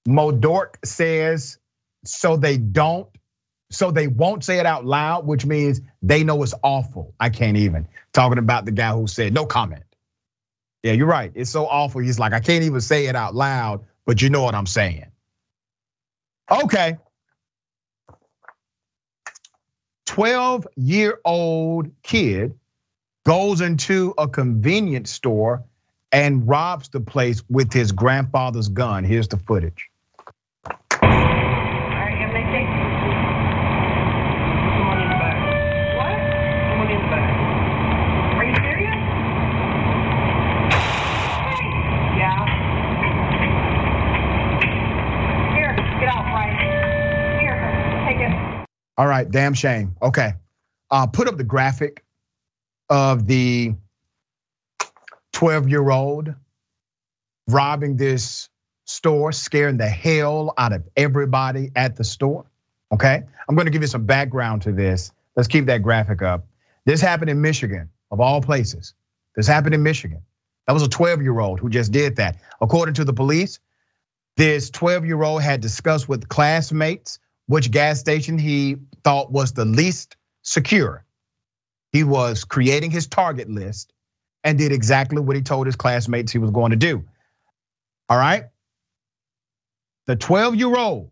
Modork says, so they don't, so they won't say it out loud, which means they know it's awful. I can't even. Talking about the guy who said no comment. Yeah, you're right. It's so awful. He's like, I can't even say it out loud, but you know what I'm saying. Okay. 12 year old kid goes into a convenience store and robs the place with his grandfather's gun. Here's the footage. All right, damn shame. Okay. Uh, put up the graphic of the 12 year old robbing this store, scaring the hell out of everybody at the store. Okay. I'm going to give you some background to this. Let's keep that graphic up. This happened in Michigan, of all places. This happened in Michigan. That was a 12 year old who just did that. According to the police, this 12 year old had discussed with classmates which gas station he thought was the least secure. He was creating his target list and did exactly what he told his classmates he was going to do. All right. The 12 year old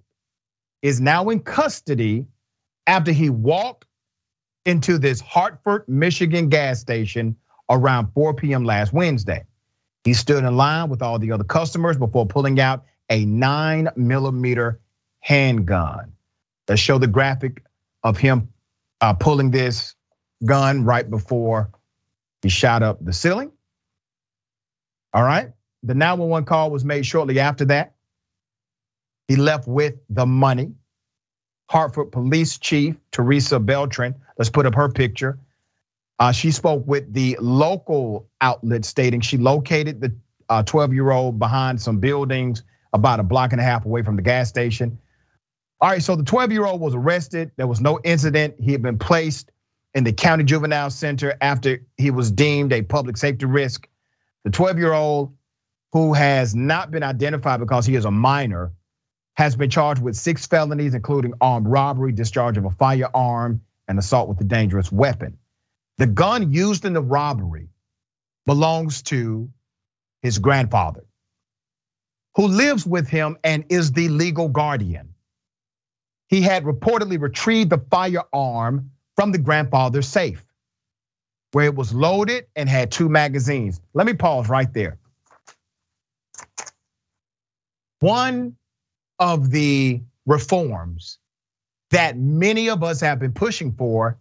is now in custody after he walked into this Hartford, Michigan gas station around 4 p.m. last Wednesday. He stood in line with all the other customers before pulling out a nine millimeter handgun. Let's show the graphic of him uh, pulling this gun right before he shot up the ceiling. All right. The 911 call was made shortly after that. He left with the money. Hartford Police Chief Teresa Beltran, let's put up her picture. Uh, she spoke with the local outlet stating she located the 12 year old behind some buildings about a block and a half away from the gas station. All right, so the 12 year old was arrested. There was no incident. He had been placed in the county juvenile center after he was deemed a public safety risk. The 12 year old, who has not been identified because he is a minor, has been charged with six felonies, including armed robbery, discharge of a firearm, and assault with a dangerous weapon. The gun used in the robbery belongs to his grandfather, who lives with him and is the legal guardian he had reportedly retrieved the firearm from the grandfather's safe, where it was loaded and had two magazines. Let me pause right there. One of the reforms that many of us have been pushing for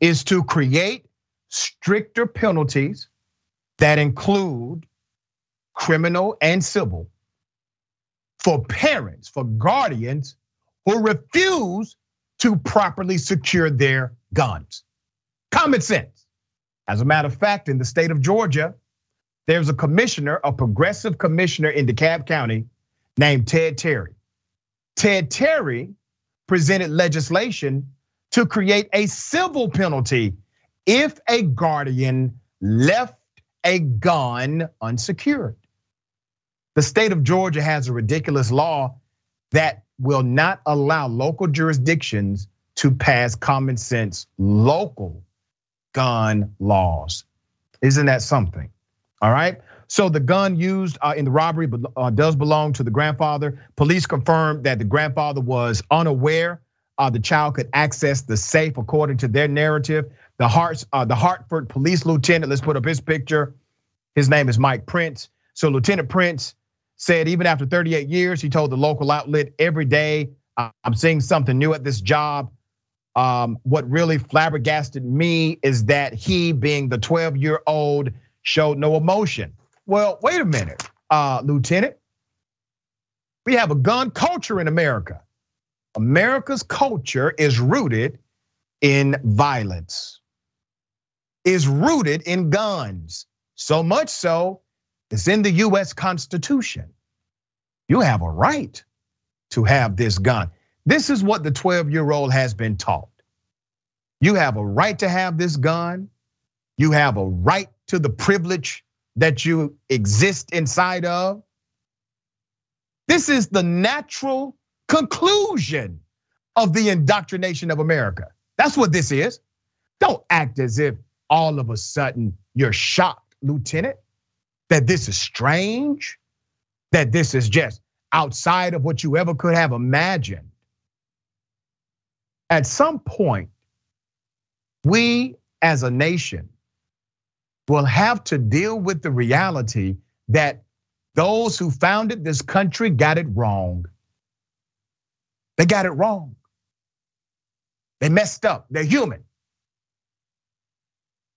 is to create stricter penalties that include criminal and civil for parents, for guardians who refuse to properly secure their guns. Common sense. As a matter of fact, in the state of Georgia, there's a commissioner, a progressive commissioner in DeKalb County named Ted Terry. Ted Terry presented legislation to create a civil penalty if a guardian left a gun unsecured. The state of Georgia has a ridiculous law that will not allow local jurisdictions to pass common sense local gun laws. Isn't that something? All right. So the gun used uh, in the robbery uh, does belong to the grandfather. Police confirmed that the grandfather was unaware uh, the child could access the safe according to their narrative. The Hartford police lieutenant, let's put up his picture. His name is Mike Prince. So Lieutenant Prince said even after 38 years, he told the local outlet every day, I'm seeing something new at this job. Um, what really flabbergasted me is that he, being the 12 year old, showed no emotion. Well, wait a minute, uh, Lieutenant. We have a gun culture in America. America's culture is rooted in violence, is rooted in guns. So much so, it's in the US Constitution. You have a right to have this gun. This is what the 12 year old has been taught. You have a right to have this gun. You have a right to the privilege that you exist inside of. This is the natural conclusion of the indoctrination of America. That's what this is. Don't act as if all of a sudden you're shocked, Lieutenant, that this is strange, that this is just outside of what you ever could have imagined. At some point, we as a nation will have to deal with the reality that those who founded this country got it wrong. They got it wrong. They messed up. They're human.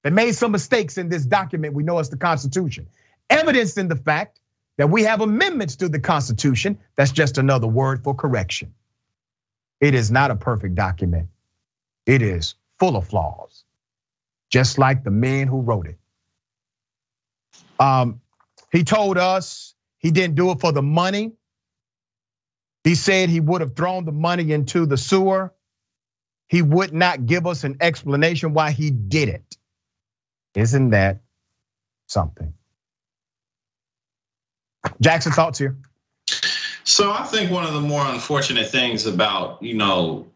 They made some mistakes in this document we know as the Constitution. Evidenced in the fact that we have amendments to the Constitution. That's just another word for correction. It is not a perfect document. It is full of flaws, just like the men who wrote it. Um, he told us he didn't do it for the money. He said he would have thrown the money into the sewer. He would not give us an explanation why he did it. Isn't that something? Jackson, thoughts here? So I think one of the more unfortunate things about, you know,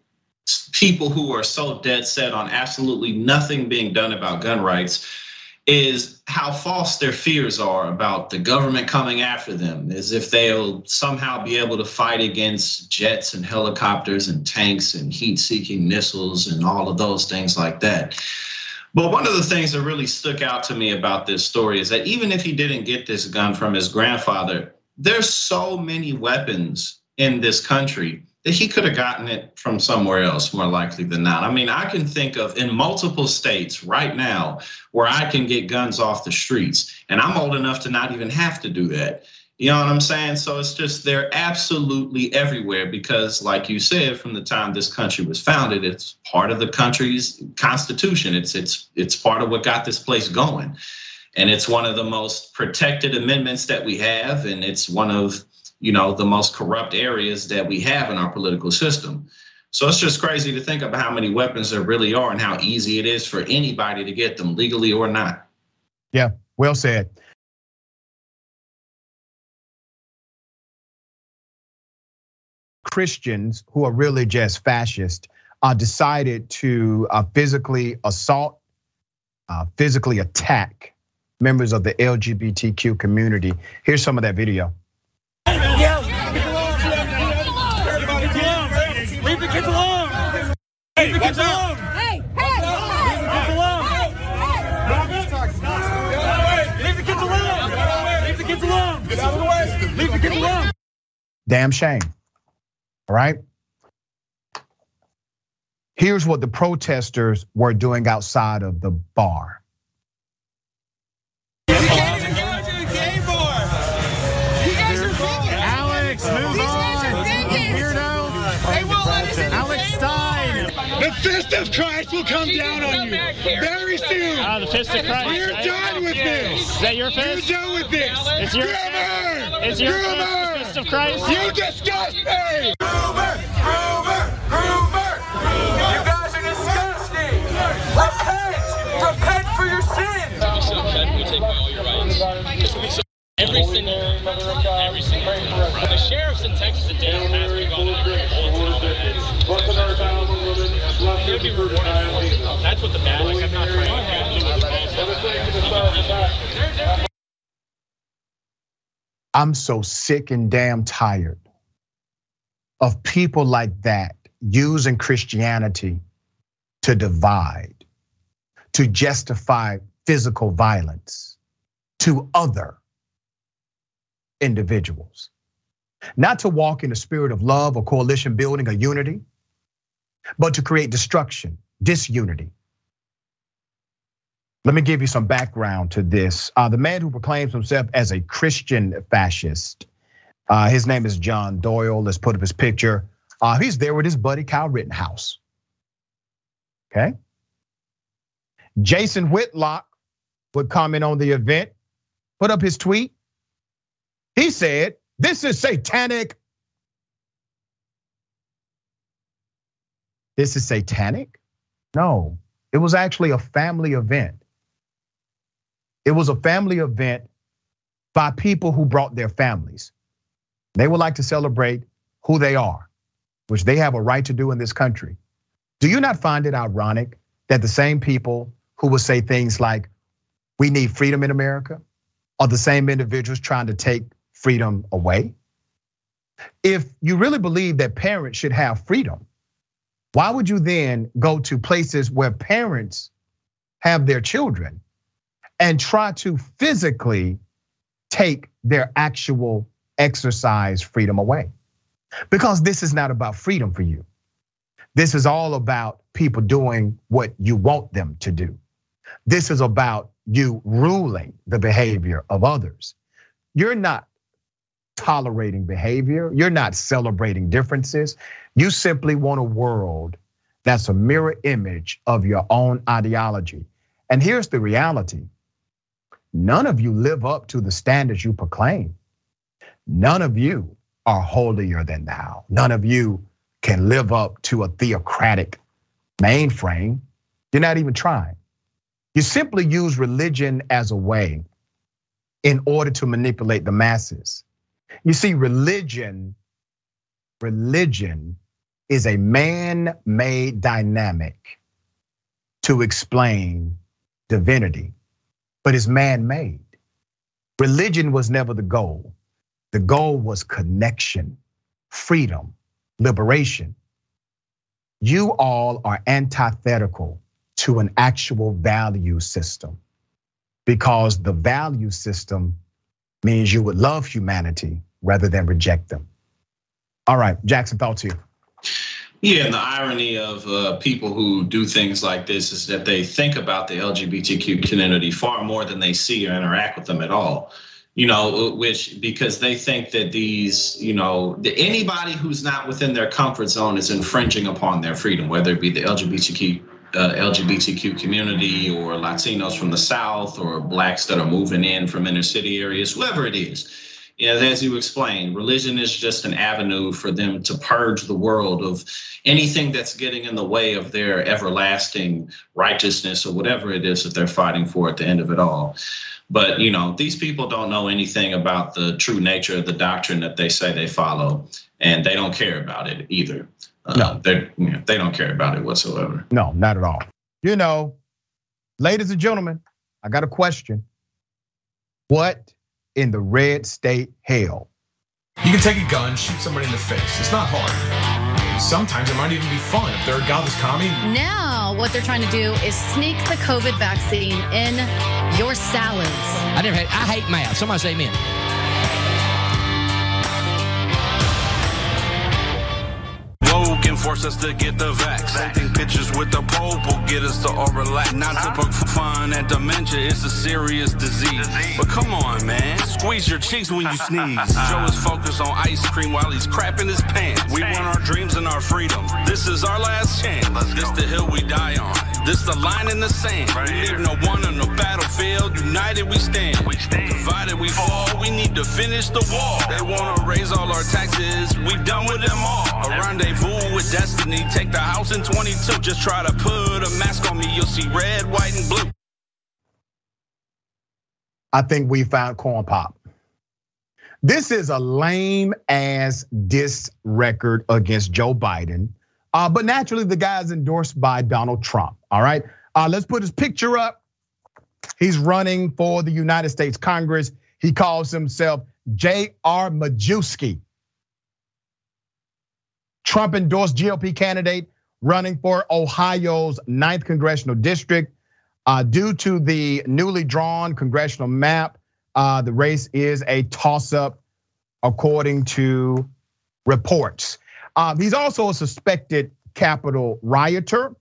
people who are so dead set on absolutely nothing being done about gun rights is how false their fears are about the government coming after them, as if they'll somehow be able to fight against jets and helicopters and tanks and heat seeking missiles and all of those things like that. But one of the things that really stuck out to me about this story is that even if he didn't get this gun from his grandfather, there's so many weapons in this country that he could have gotten it from somewhere else more likely than not. I mean, I can think of in multiple states right now where I can get guns off the streets, and I'm old enough to not even have to do that. You know what I'm saying? So it's just they're absolutely everywhere because, like you said, from the time this country was founded, it's part of the country's constitution. It's it's it's part of what got this place going. And it's one of the most protected amendments that we have, and it's one of you know the most corrupt areas that we have in our political system. So it's just crazy to think about how many weapons there really are and how easy it is for anybody to get them legally or not. Yeah, well said. Christians who are really just fascist uh, decided to uh, physically assault, uh, physically attack members of the LGBTQ community. Here's some of that video. Damn shame. All right. Here's what the protesters were doing outside of the bar. Alex, move on! Alex Stein! The fist of Christ will come down on you very soon. Ah, the fist of Christ. We're right? done with this. Is that your fist? We're done with this. It's your Groomer! It's your fist, Groomer! the fist of Christ. You disgust me! I'm so sick and damn tired of people like that using Christianity to divide, to justify physical violence to other individuals. Not to walk in a spirit of love or coalition building or unity, but to create destruction, disunity. Let me give you some background to this. Uh, the man who proclaims himself as a Christian fascist, uh, his name is John Doyle. Let's put up his picture. Uh, he's there with his buddy Kyle Rittenhouse. Okay. Jason Whitlock would comment on the event, put up his tweet. He said, This is satanic. This is satanic? No, it was actually a family event. It was a family event by people who brought their families. They would like to celebrate who they are, which they have a right to do in this country. Do you not find it ironic that the same people who will say things like, we need freedom in America, are the same individuals trying to take freedom away? If you really believe that parents should have freedom, why would you then go to places where parents have their children and try to physically take their actual exercise freedom away. Because this is not about freedom for you. This is all about people doing what you want them to do. This is about you ruling the behavior of others. You're not tolerating behavior, you're not celebrating differences. You simply want a world that's a mirror image of your own ideology. And here's the reality None of you live up to the standards you proclaim. None of you are holier than thou. None of you can live up to a theocratic mainframe. You're not even trying. You simply use religion as a way in order to manipulate the masses. You see, religion, religion is a man made dynamic to explain divinity but it's man made. Religion was never the goal. The goal was connection, freedom, liberation. You all are antithetical to an actual value system because the value system means you would love humanity rather than reject them. All right, Jackson, thoughts here. Yeah, and the irony of uh, people who do things like this is that they think about the LGBTQ community far more than they see or interact with them at all. You know, which because they think that these, you know, anybody who's not within their comfort zone is infringing upon their freedom, whether it be the LGBTQ uh, LGBTQ community or Latinos from the South or blacks that are moving in from inner city areas, whoever it is yeah, as you explained, religion is just an avenue for them to purge the world of anything that's getting in the way of their everlasting righteousness or whatever it is that they're fighting for at the end of it all. But you know, these people don't know anything about the true nature of the doctrine that they say they follow, and they don't care about it either. Uh, no, they you know, they don't care about it whatsoever. No, not at all. You know, ladies and gentlemen, I got a question. What in the red state hell. You can take a gun, shoot somebody in the face. It's not hard. Sometimes it might even be fun if they're a godless commie. Now, what they're trying to do is sneak the COVID vaccine in your salads. I never had, I hate math. Somebody say amen. Force us to get the vax. Taking pictures with the Pope will get us to all relax. Not to poke fun at dementia, it's a serious disease. But come on, man, squeeze your cheeks when you sneeze. Joe is focused on ice cream while he's crapping his pants. We want our dreams and our freedom. This is our last chance. This the hill we die on. This the line in the sand. We leave no one in the battlefield. United we stand. Divided we fall. We need to finish the wall. They wanna raise all our taxes. We done with them all. A rendezvous with destiny. Take the house in 22. Just try to put a mask on me. You'll see red, white, and blue. I think we found corn pop. This is a lame ass diss record against Joe Biden. Uh, but naturally, the guy is endorsed by Donald Trump. All right. Uh, let's put his picture up. He's running for the United States Congress. He calls himself J.R. Majewski. Trump endorsed GOP candidate running for Ohio's 9th congressional district. Uh, due to the newly drawn congressional map, uh, the race is a toss up, according to reports. Um, he's also a suspected Capitol rioter.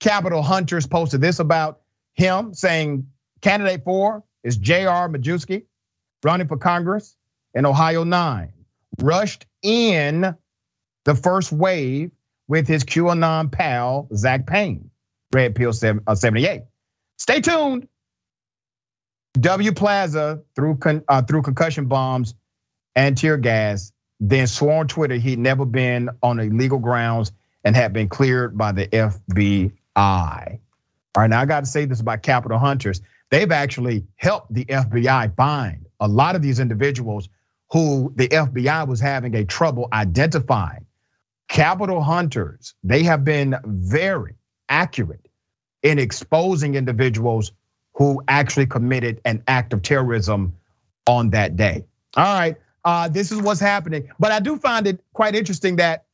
Capitol Hunters posted this about him, saying candidate four is J.R. Majewski, running for Congress in Ohio 9, rushed in the first wave with his QAnon pal, Zach Payne, Red Pill 78. Stay tuned. W Plaza through, uh, concussion bombs and tear gas, then swore on Twitter he'd never been on illegal grounds and had been cleared by the FBI. All right, now I got to say this about Capitol Hunters. They've actually helped the FBI find a lot of these individuals who the FBI was having a trouble identifying. Capitol Hunters, they have been very accurate in exposing individuals who actually committed an act of terrorism on that day. All right, uh, this is what's happening. But I do find it quite interesting that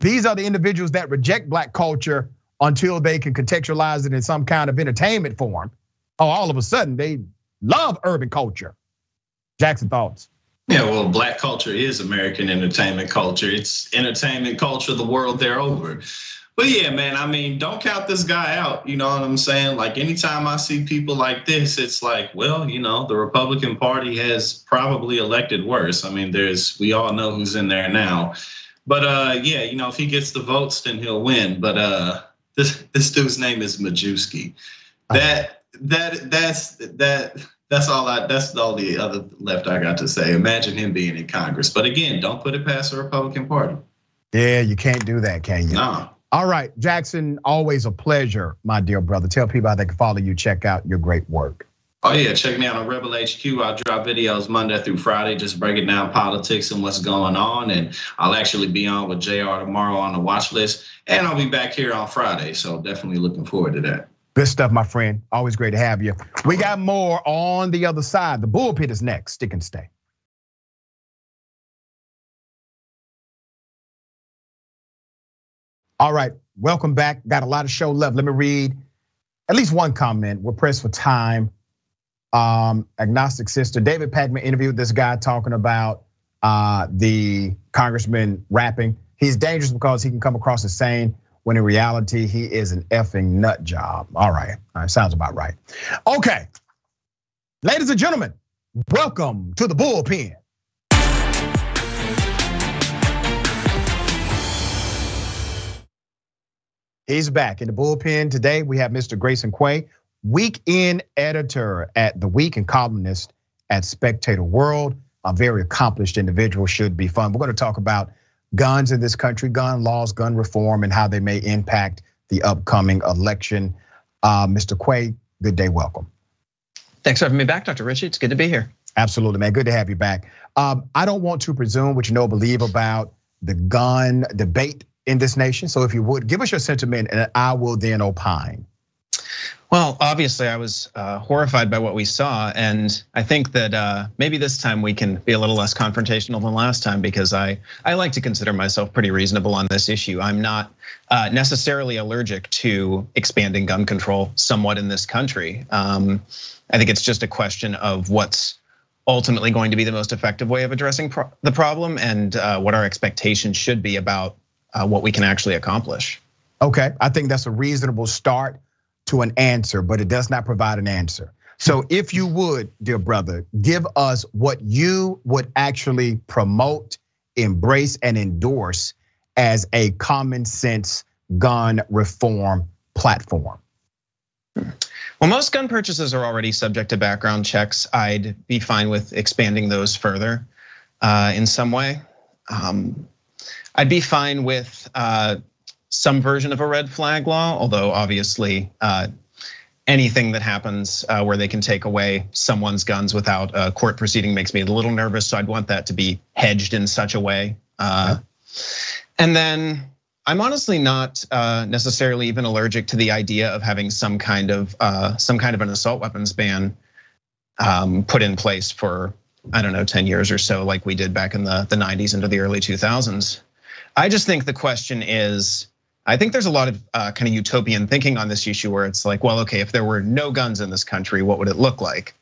these are the individuals that reject black culture until they can contextualize it in some kind of entertainment form. Oh, all of a sudden they love urban culture. Jackson thoughts. Yeah, well, black culture is American entertainment culture. It's entertainment culture the world they're over. But yeah, man, I mean, don't count this guy out. You know what I'm saying? Like anytime I see people like this, it's like, well, you know, the Republican Party has probably elected worse. I mean, there's we all know who's in there now. But uh yeah, you know, if he gets the votes, then he'll win. But uh this this dude's name is Majewski. Uh-huh. That that that's that that's all I that's all the other left I got to say. Imagine him being in Congress. But again, don't put it past the Republican Party. Yeah, you can't do that, can you? No. All right, Jackson, always a pleasure, my dear brother. Tell people how they can follow you, check out your great work. Oh yeah, check me out on Rebel HQ. I'll drop videos Monday through Friday, just breaking down politics and what's going on. And I'll actually be on with Jayar tomorrow on the watch list. And I'll be back here on Friday. So definitely looking forward to that. Good stuff, my friend. Always great to have you. We got more on the other side. The bullpit is next. Stick and stay. All right, welcome back. Got a lot of show left. Let me read at least one comment. We're pressed for time. Um, agnostic sister David Pakman interviewed this guy talking about uh, the congressman rapping. He's dangerous because he can come across as sane when in reality he is an effing nut job. All right, all right, sounds about right. Okay, ladies and gentlemen, welcome to the bullpen. He's back in the bullpen today. We have Mr. Grayson Quay, weekend editor at The Week and columnist at Spectator World. A very accomplished individual, should be fun. We're going to talk about guns in this country, gun laws, gun reform, and how they may impact the upcoming election. Uh, Mr. Quay, good day, welcome. Thanks for having me back, Dr. Richey. It's good to be here. Absolutely, man. Good to have you back. Um, I don't want to presume what you know, believe about the gun debate in this nation. So if you would give us your sentiment, and I will then opine. Well, obviously, I was uh, horrified by what we saw, and I think that uh, maybe this time we can be a little less confrontational than last time because I I like to consider myself pretty reasonable on this issue. I'm not uh, necessarily allergic to expanding gun control somewhat in this country. Um, I think it's just a question of what's ultimately going to be the most effective way of addressing pro- the problem and what our expectations should be about what we can actually accomplish. Okay, I think that's a reasonable start to an answer, but it does not provide an answer. So if you would, dear brother, give us what you would actually promote, embrace, and endorse as a common sense gun reform platform. Well, most gun purchases are already subject to background checks. I'd be fine with expanding those further uh, in some way. Um, I'd be fine with uh, some version of a red flag law, although obviously uh, anything that happens uh, where they can take away someone's guns without a court proceeding makes me a little nervous. So I'd want that to be hedged in such a way. Uh, and then I'm honestly not necessarily even allergic to the idea of having some kind of some kind of an assault weapons ban um, put in place for I don't know 10 years or so, like we did back in the the 90s into the early 2000s. I just think the question is, I think there's a lot of uh, kind of utopian thinking on this issue where it's like, well, okay, if there were no guns in this country, what would it look like?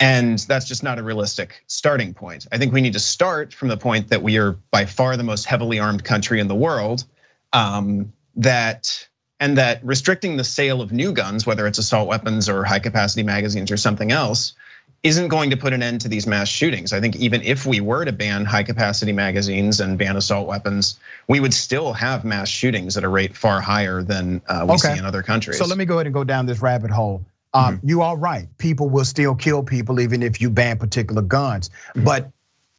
And that's just not a realistic starting point. I think we need to start from the point that we are by far the most heavily armed country in the world. Um, that and that restricting the sale of new guns, whether it's assault weapons or high capacity magazines or something else, isn't going to put an end to these mass shootings. I think even if we were to ban high capacity magazines and ban assault weapons, we would still have mass shootings at a rate far higher than uh, we okay. see in other countries. So let me go ahead and go down this rabbit hole. Um, mm-hmm. You are right. People will still kill people even if you ban particular guns. Mm-hmm. But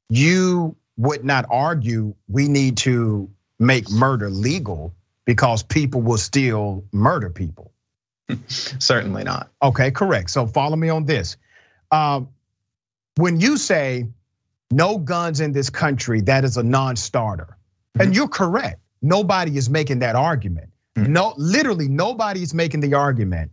you would not argue we need to make murder legal because people will still murder people. Certainly not. Okay, correct. So follow me on this. Um, when you say no guns in this country, that is a non-starter, mm-hmm. and you're correct. Nobody is making that argument. Mm-hmm. No, literally, nobody is making the argument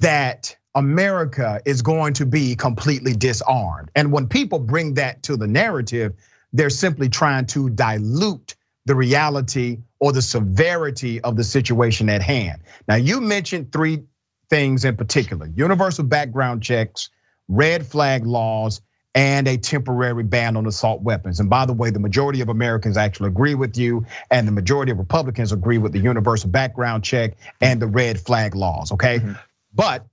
that America is going to be completely disarmed. And when people bring that to the narrative, they're simply trying to dilute the reality or the severity of the situation at hand. Now, you mentioned three things in particular universal background checks, red flag laws, and a temporary ban on assault weapons. And by the way, the majority of Americans actually agree with you, and the majority of Republicans agree with the universal background check and the red flag laws, okay? Mm-hmm. But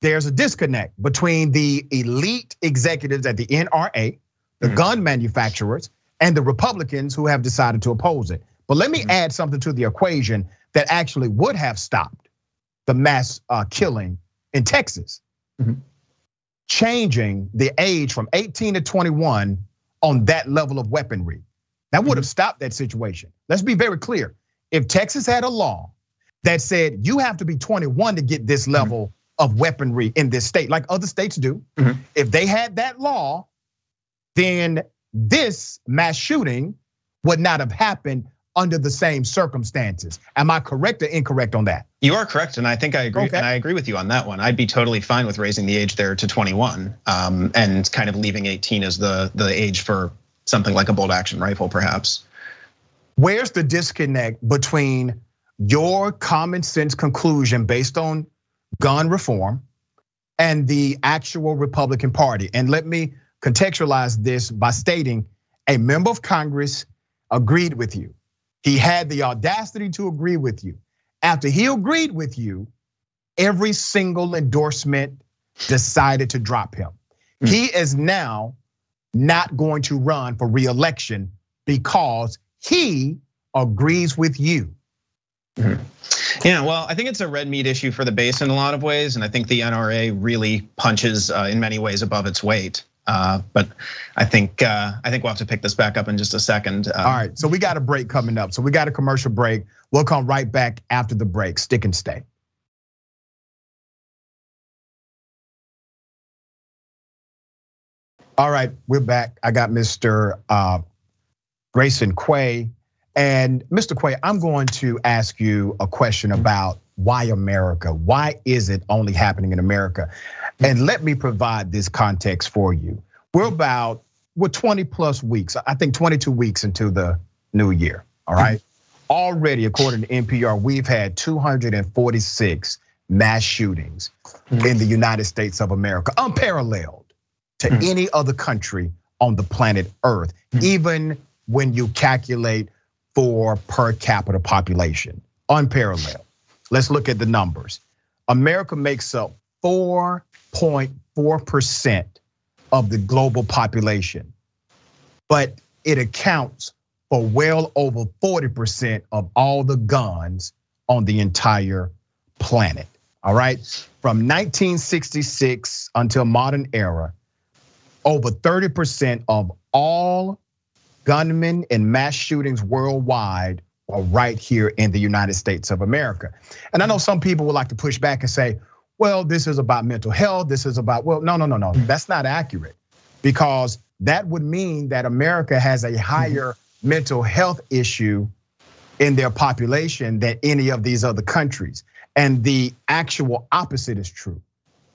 there's a disconnect between the elite executives at the NRA, the mm-hmm. gun manufacturers, and the Republicans who have decided to oppose it. But let me mm-hmm. add something to the equation that actually would have stopped the mass uh, killing in Texas. Mm-hmm changing the age from 18 to 21 on that level of weaponry. That would have mm-hmm. stopped that situation. Let's be very clear. If Texas had a law that said you have to be 21 to get this mm-hmm. level of weaponry in this state, like other states do, mm-hmm. if they had that law, then this mass shooting would not have happened under the same circumstances. Am I correct or incorrect on that? You are correct, and I think I agree. Okay. And I agree with you on that one. I'd be totally fine with raising the age there to 21, um, and kind of leaving 18 as the the age for something like a bolt action rifle, perhaps. Where's the disconnect between your common sense conclusion based on gun reform and the actual Republican Party? And let me contextualize this by stating a member of Congress agreed with you he had the audacity to agree with you. After he agreed with you, every single endorsement decided to drop him. Mm. He is now not going to run for reelection because he agrees with you. Mm-hmm. Yeah, well, I think it's a red meat issue for the base in a lot of ways, and I think the NRA really punches uh, in many ways above its weight. Uh, but I think uh, I think we'll have to pick this back up in just a second. Um, All right, so we got a break coming up. So we got a commercial break. We'll come right back after the break. Stick and stay. All right, we're back. I got Mr. Uh, Grayson Quay. And Mr. Quay, I'm going to ask you a question about why America? Why is it only happening in America? And let me provide this context for you. We're about we're 20 plus weeks, I think 22 weeks into the new year. All right. Already, according to NPR, we've had 246 mass shootings mm-hmm. in the United States of America, unparalleled to mm-hmm. any other country on the planet Earth, mm-hmm. even when you calculate for per capita population. Unparalleled. Let's look at the numbers. America makes up 4.4% of the global population, but it accounts for well over 40% of all the guns on the entire planet. All right. From 1966 until modern era, over 30% of all gunmen and mass shootings worldwide are right here in the United States of America. And I know some people would like to push back and say, well, this is about mental health. This is about, well, no, no, no, no. Mm-hmm. That's not accurate because that would mean that America has a mm-hmm. higher mental health issue in their population than any of these other countries. And the actual opposite is true.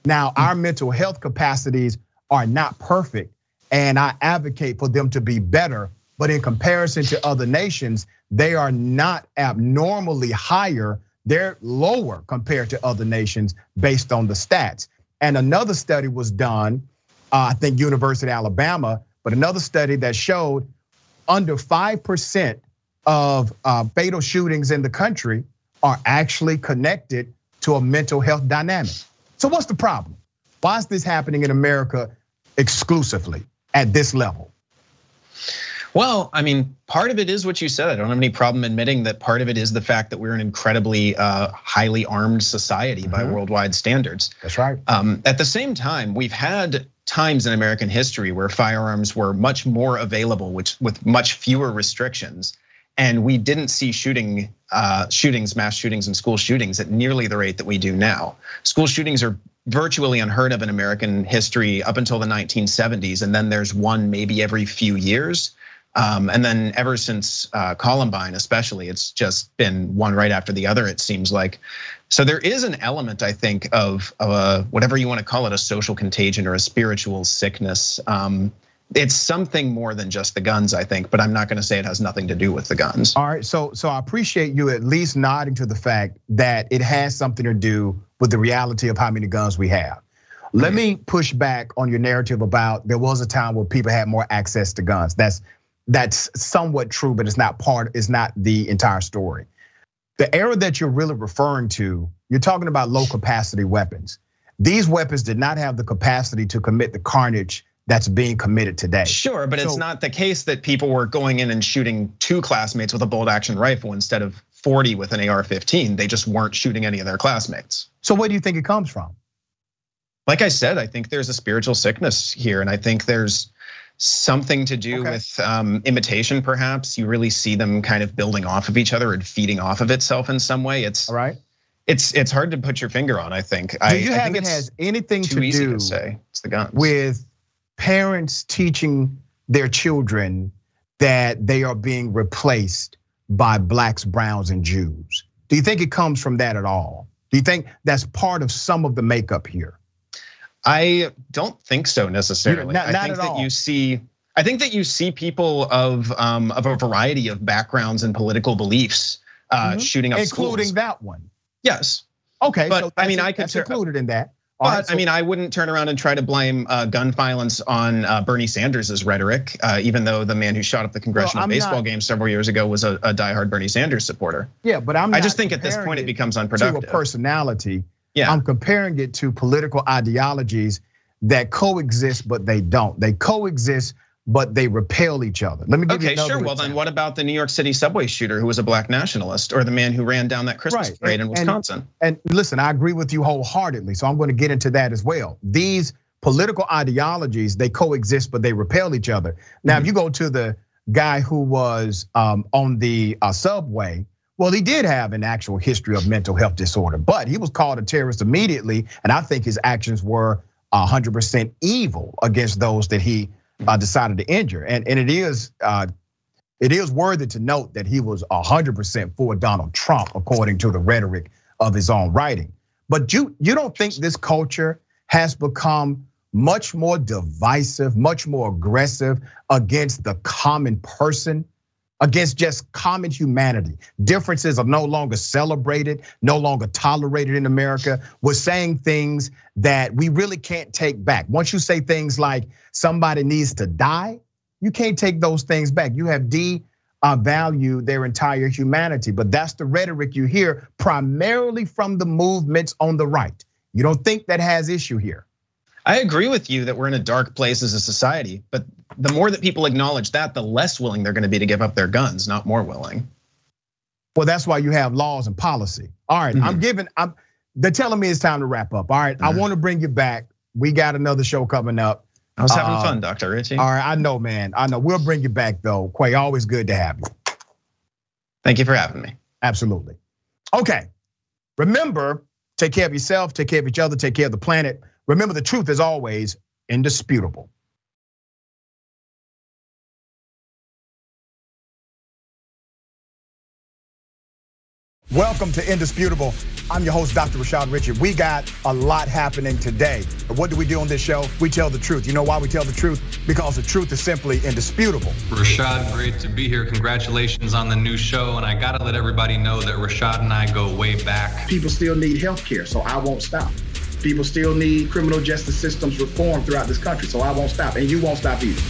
Now, mm-hmm. our mental health capacities are not perfect, and I advocate for them to be better. But in comparison to other nations, they are not abnormally higher. They're lower compared to other nations based on the stats. And another study was done, uh, I think University of Alabama, but another study that showed under 5% of uh, fatal shootings in the country are actually connected to a mental health dynamic. So what's the problem? Why is this happening in America exclusively at this level? Well, I mean, part of it is what you said. I don't have any problem admitting that part of it is the fact that we're an incredibly uh, highly armed society mm-hmm. by worldwide standards. That's right. Um, at the same time, we've had times in American history where firearms were much more available, which with much fewer restrictions, and we didn't see shooting, uh, shootings, mass shootings, and school shootings at nearly the rate that we do now. School shootings are virtually unheard of in American history up until the 1970s, and then there's one maybe every few years. Um, and then ever since uh, Columbine, especially, it's just been one right after the other. It seems like. So there is an element, I think, of, of a, whatever you want to call it, a social contagion or a spiritual sickness. Um, it's something more than just the guns, I think, but I'm not going to say it has nothing to do with the guns. All right, so so I appreciate you at least nodding to the fact that it has something to do with the reality of how many guns we have. Let me push back on your narrative about there was a time where people had more access to guns. That's that's somewhat true, but it's not part, it's not the entire story. The era that you're really referring to, you're talking about low capacity weapons. These weapons did not have the capacity to commit the carnage that's being committed today. Sure, but so, it's not the case that people were going in and shooting two classmates with a bolt action rifle instead of 40 with an AR 15. They just weren't shooting any of their classmates. So, where do you think it comes from? Like I said, I think there's a spiritual sickness here, and I think there's something to do okay. with um, imitation, perhaps. You really see them kind of building off of each other and feeding off of itself in some way. It's all right. It's it's hard to put your finger on. I think. Do I, you I have it has anything to do to say? It's the guns with parents teaching their children that they are being replaced by blacks, browns, and Jews. Do you think it comes from that at all? Do you think that's part of some of the makeup here? I don't think so necessarily. Not, not I think that all. you see I think that you see people of um, of a variety of backgrounds and political beliefs uh, mm-hmm. shooting up including schools. that one. Yes. Okay, but so I mean, I could That's included in that. But right, so, I mean, I wouldn't turn around and try to blame uh, gun violence on uh, Bernie Sanders' rhetoric, uh, even though the man who shot up the congressional well, baseball not, game several years ago was a, a diehard Bernie Sanders supporter. Yeah, but I'm. I just think at this point it becomes unproductive. To a personality. Yeah. I'm comparing it to political ideologies that coexist, but they don't. They coexist, but they repel each other. Let me give okay, you Okay, sure. Well, then what about the New York City subway shooter who was a black nationalist or the man who ran down that Christmas right. parade and, in Wisconsin? And, and listen, I agree with you wholeheartedly. So I'm going to get into that as well. These political ideologies, they coexist, but they repel each other. Now, mm-hmm. if you go to the guy who was um, on the uh, subway, well, he did have an actual history of mental health disorder, but he was called a terrorist immediately. And I think his actions were 100% evil against those that he uh, decided to injure. And, and it is uh, it is worthy to note that he was 100% for Donald Trump, according to the rhetoric of his own writing. But you you don't think this culture has become much more divisive, much more aggressive against the common person? Against just common humanity. Differences are no longer celebrated, no longer tolerated in America. We're saying things that we really can't take back. Once you say things like somebody needs to die, you can't take those things back. You have devalued their entire humanity. But that's the rhetoric you hear primarily from the movements on the right. You don't think that has issue here? I agree with you that we're in a dark place as a society, but the more that people acknowledge that, the less willing they're going to be to give up their guns, not more willing. Well, that's why you have laws and policy. All right, mm-hmm. I'm giving. I'm. They're telling me it's time to wrap up. All right, mm-hmm. I want to bring you back. We got another show coming up. I was having uh, fun, Dr. Richey. All right, I know, man. I know. We'll bring you back though. Quay, always good to have you. Thank you for having me. Absolutely. Okay. Remember, take care of yourself, take care of each other, take care of the planet. Remember, the truth is always indisputable. Welcome to Indisputable. I'm your host, Dr. Rashad Richey. We got a lot happening today. What do we do on this show? We tell the truth. You know why we tell the truth? Because the truth is simply indisputable. Rashad, great to be here. Congratulations on the new show. And I got to let everybody know that Rashad and I go way back. People still need health care, so I won't stop. People still need criminal justice systems reform throughout this country, so I won't stop. And you won't stop either.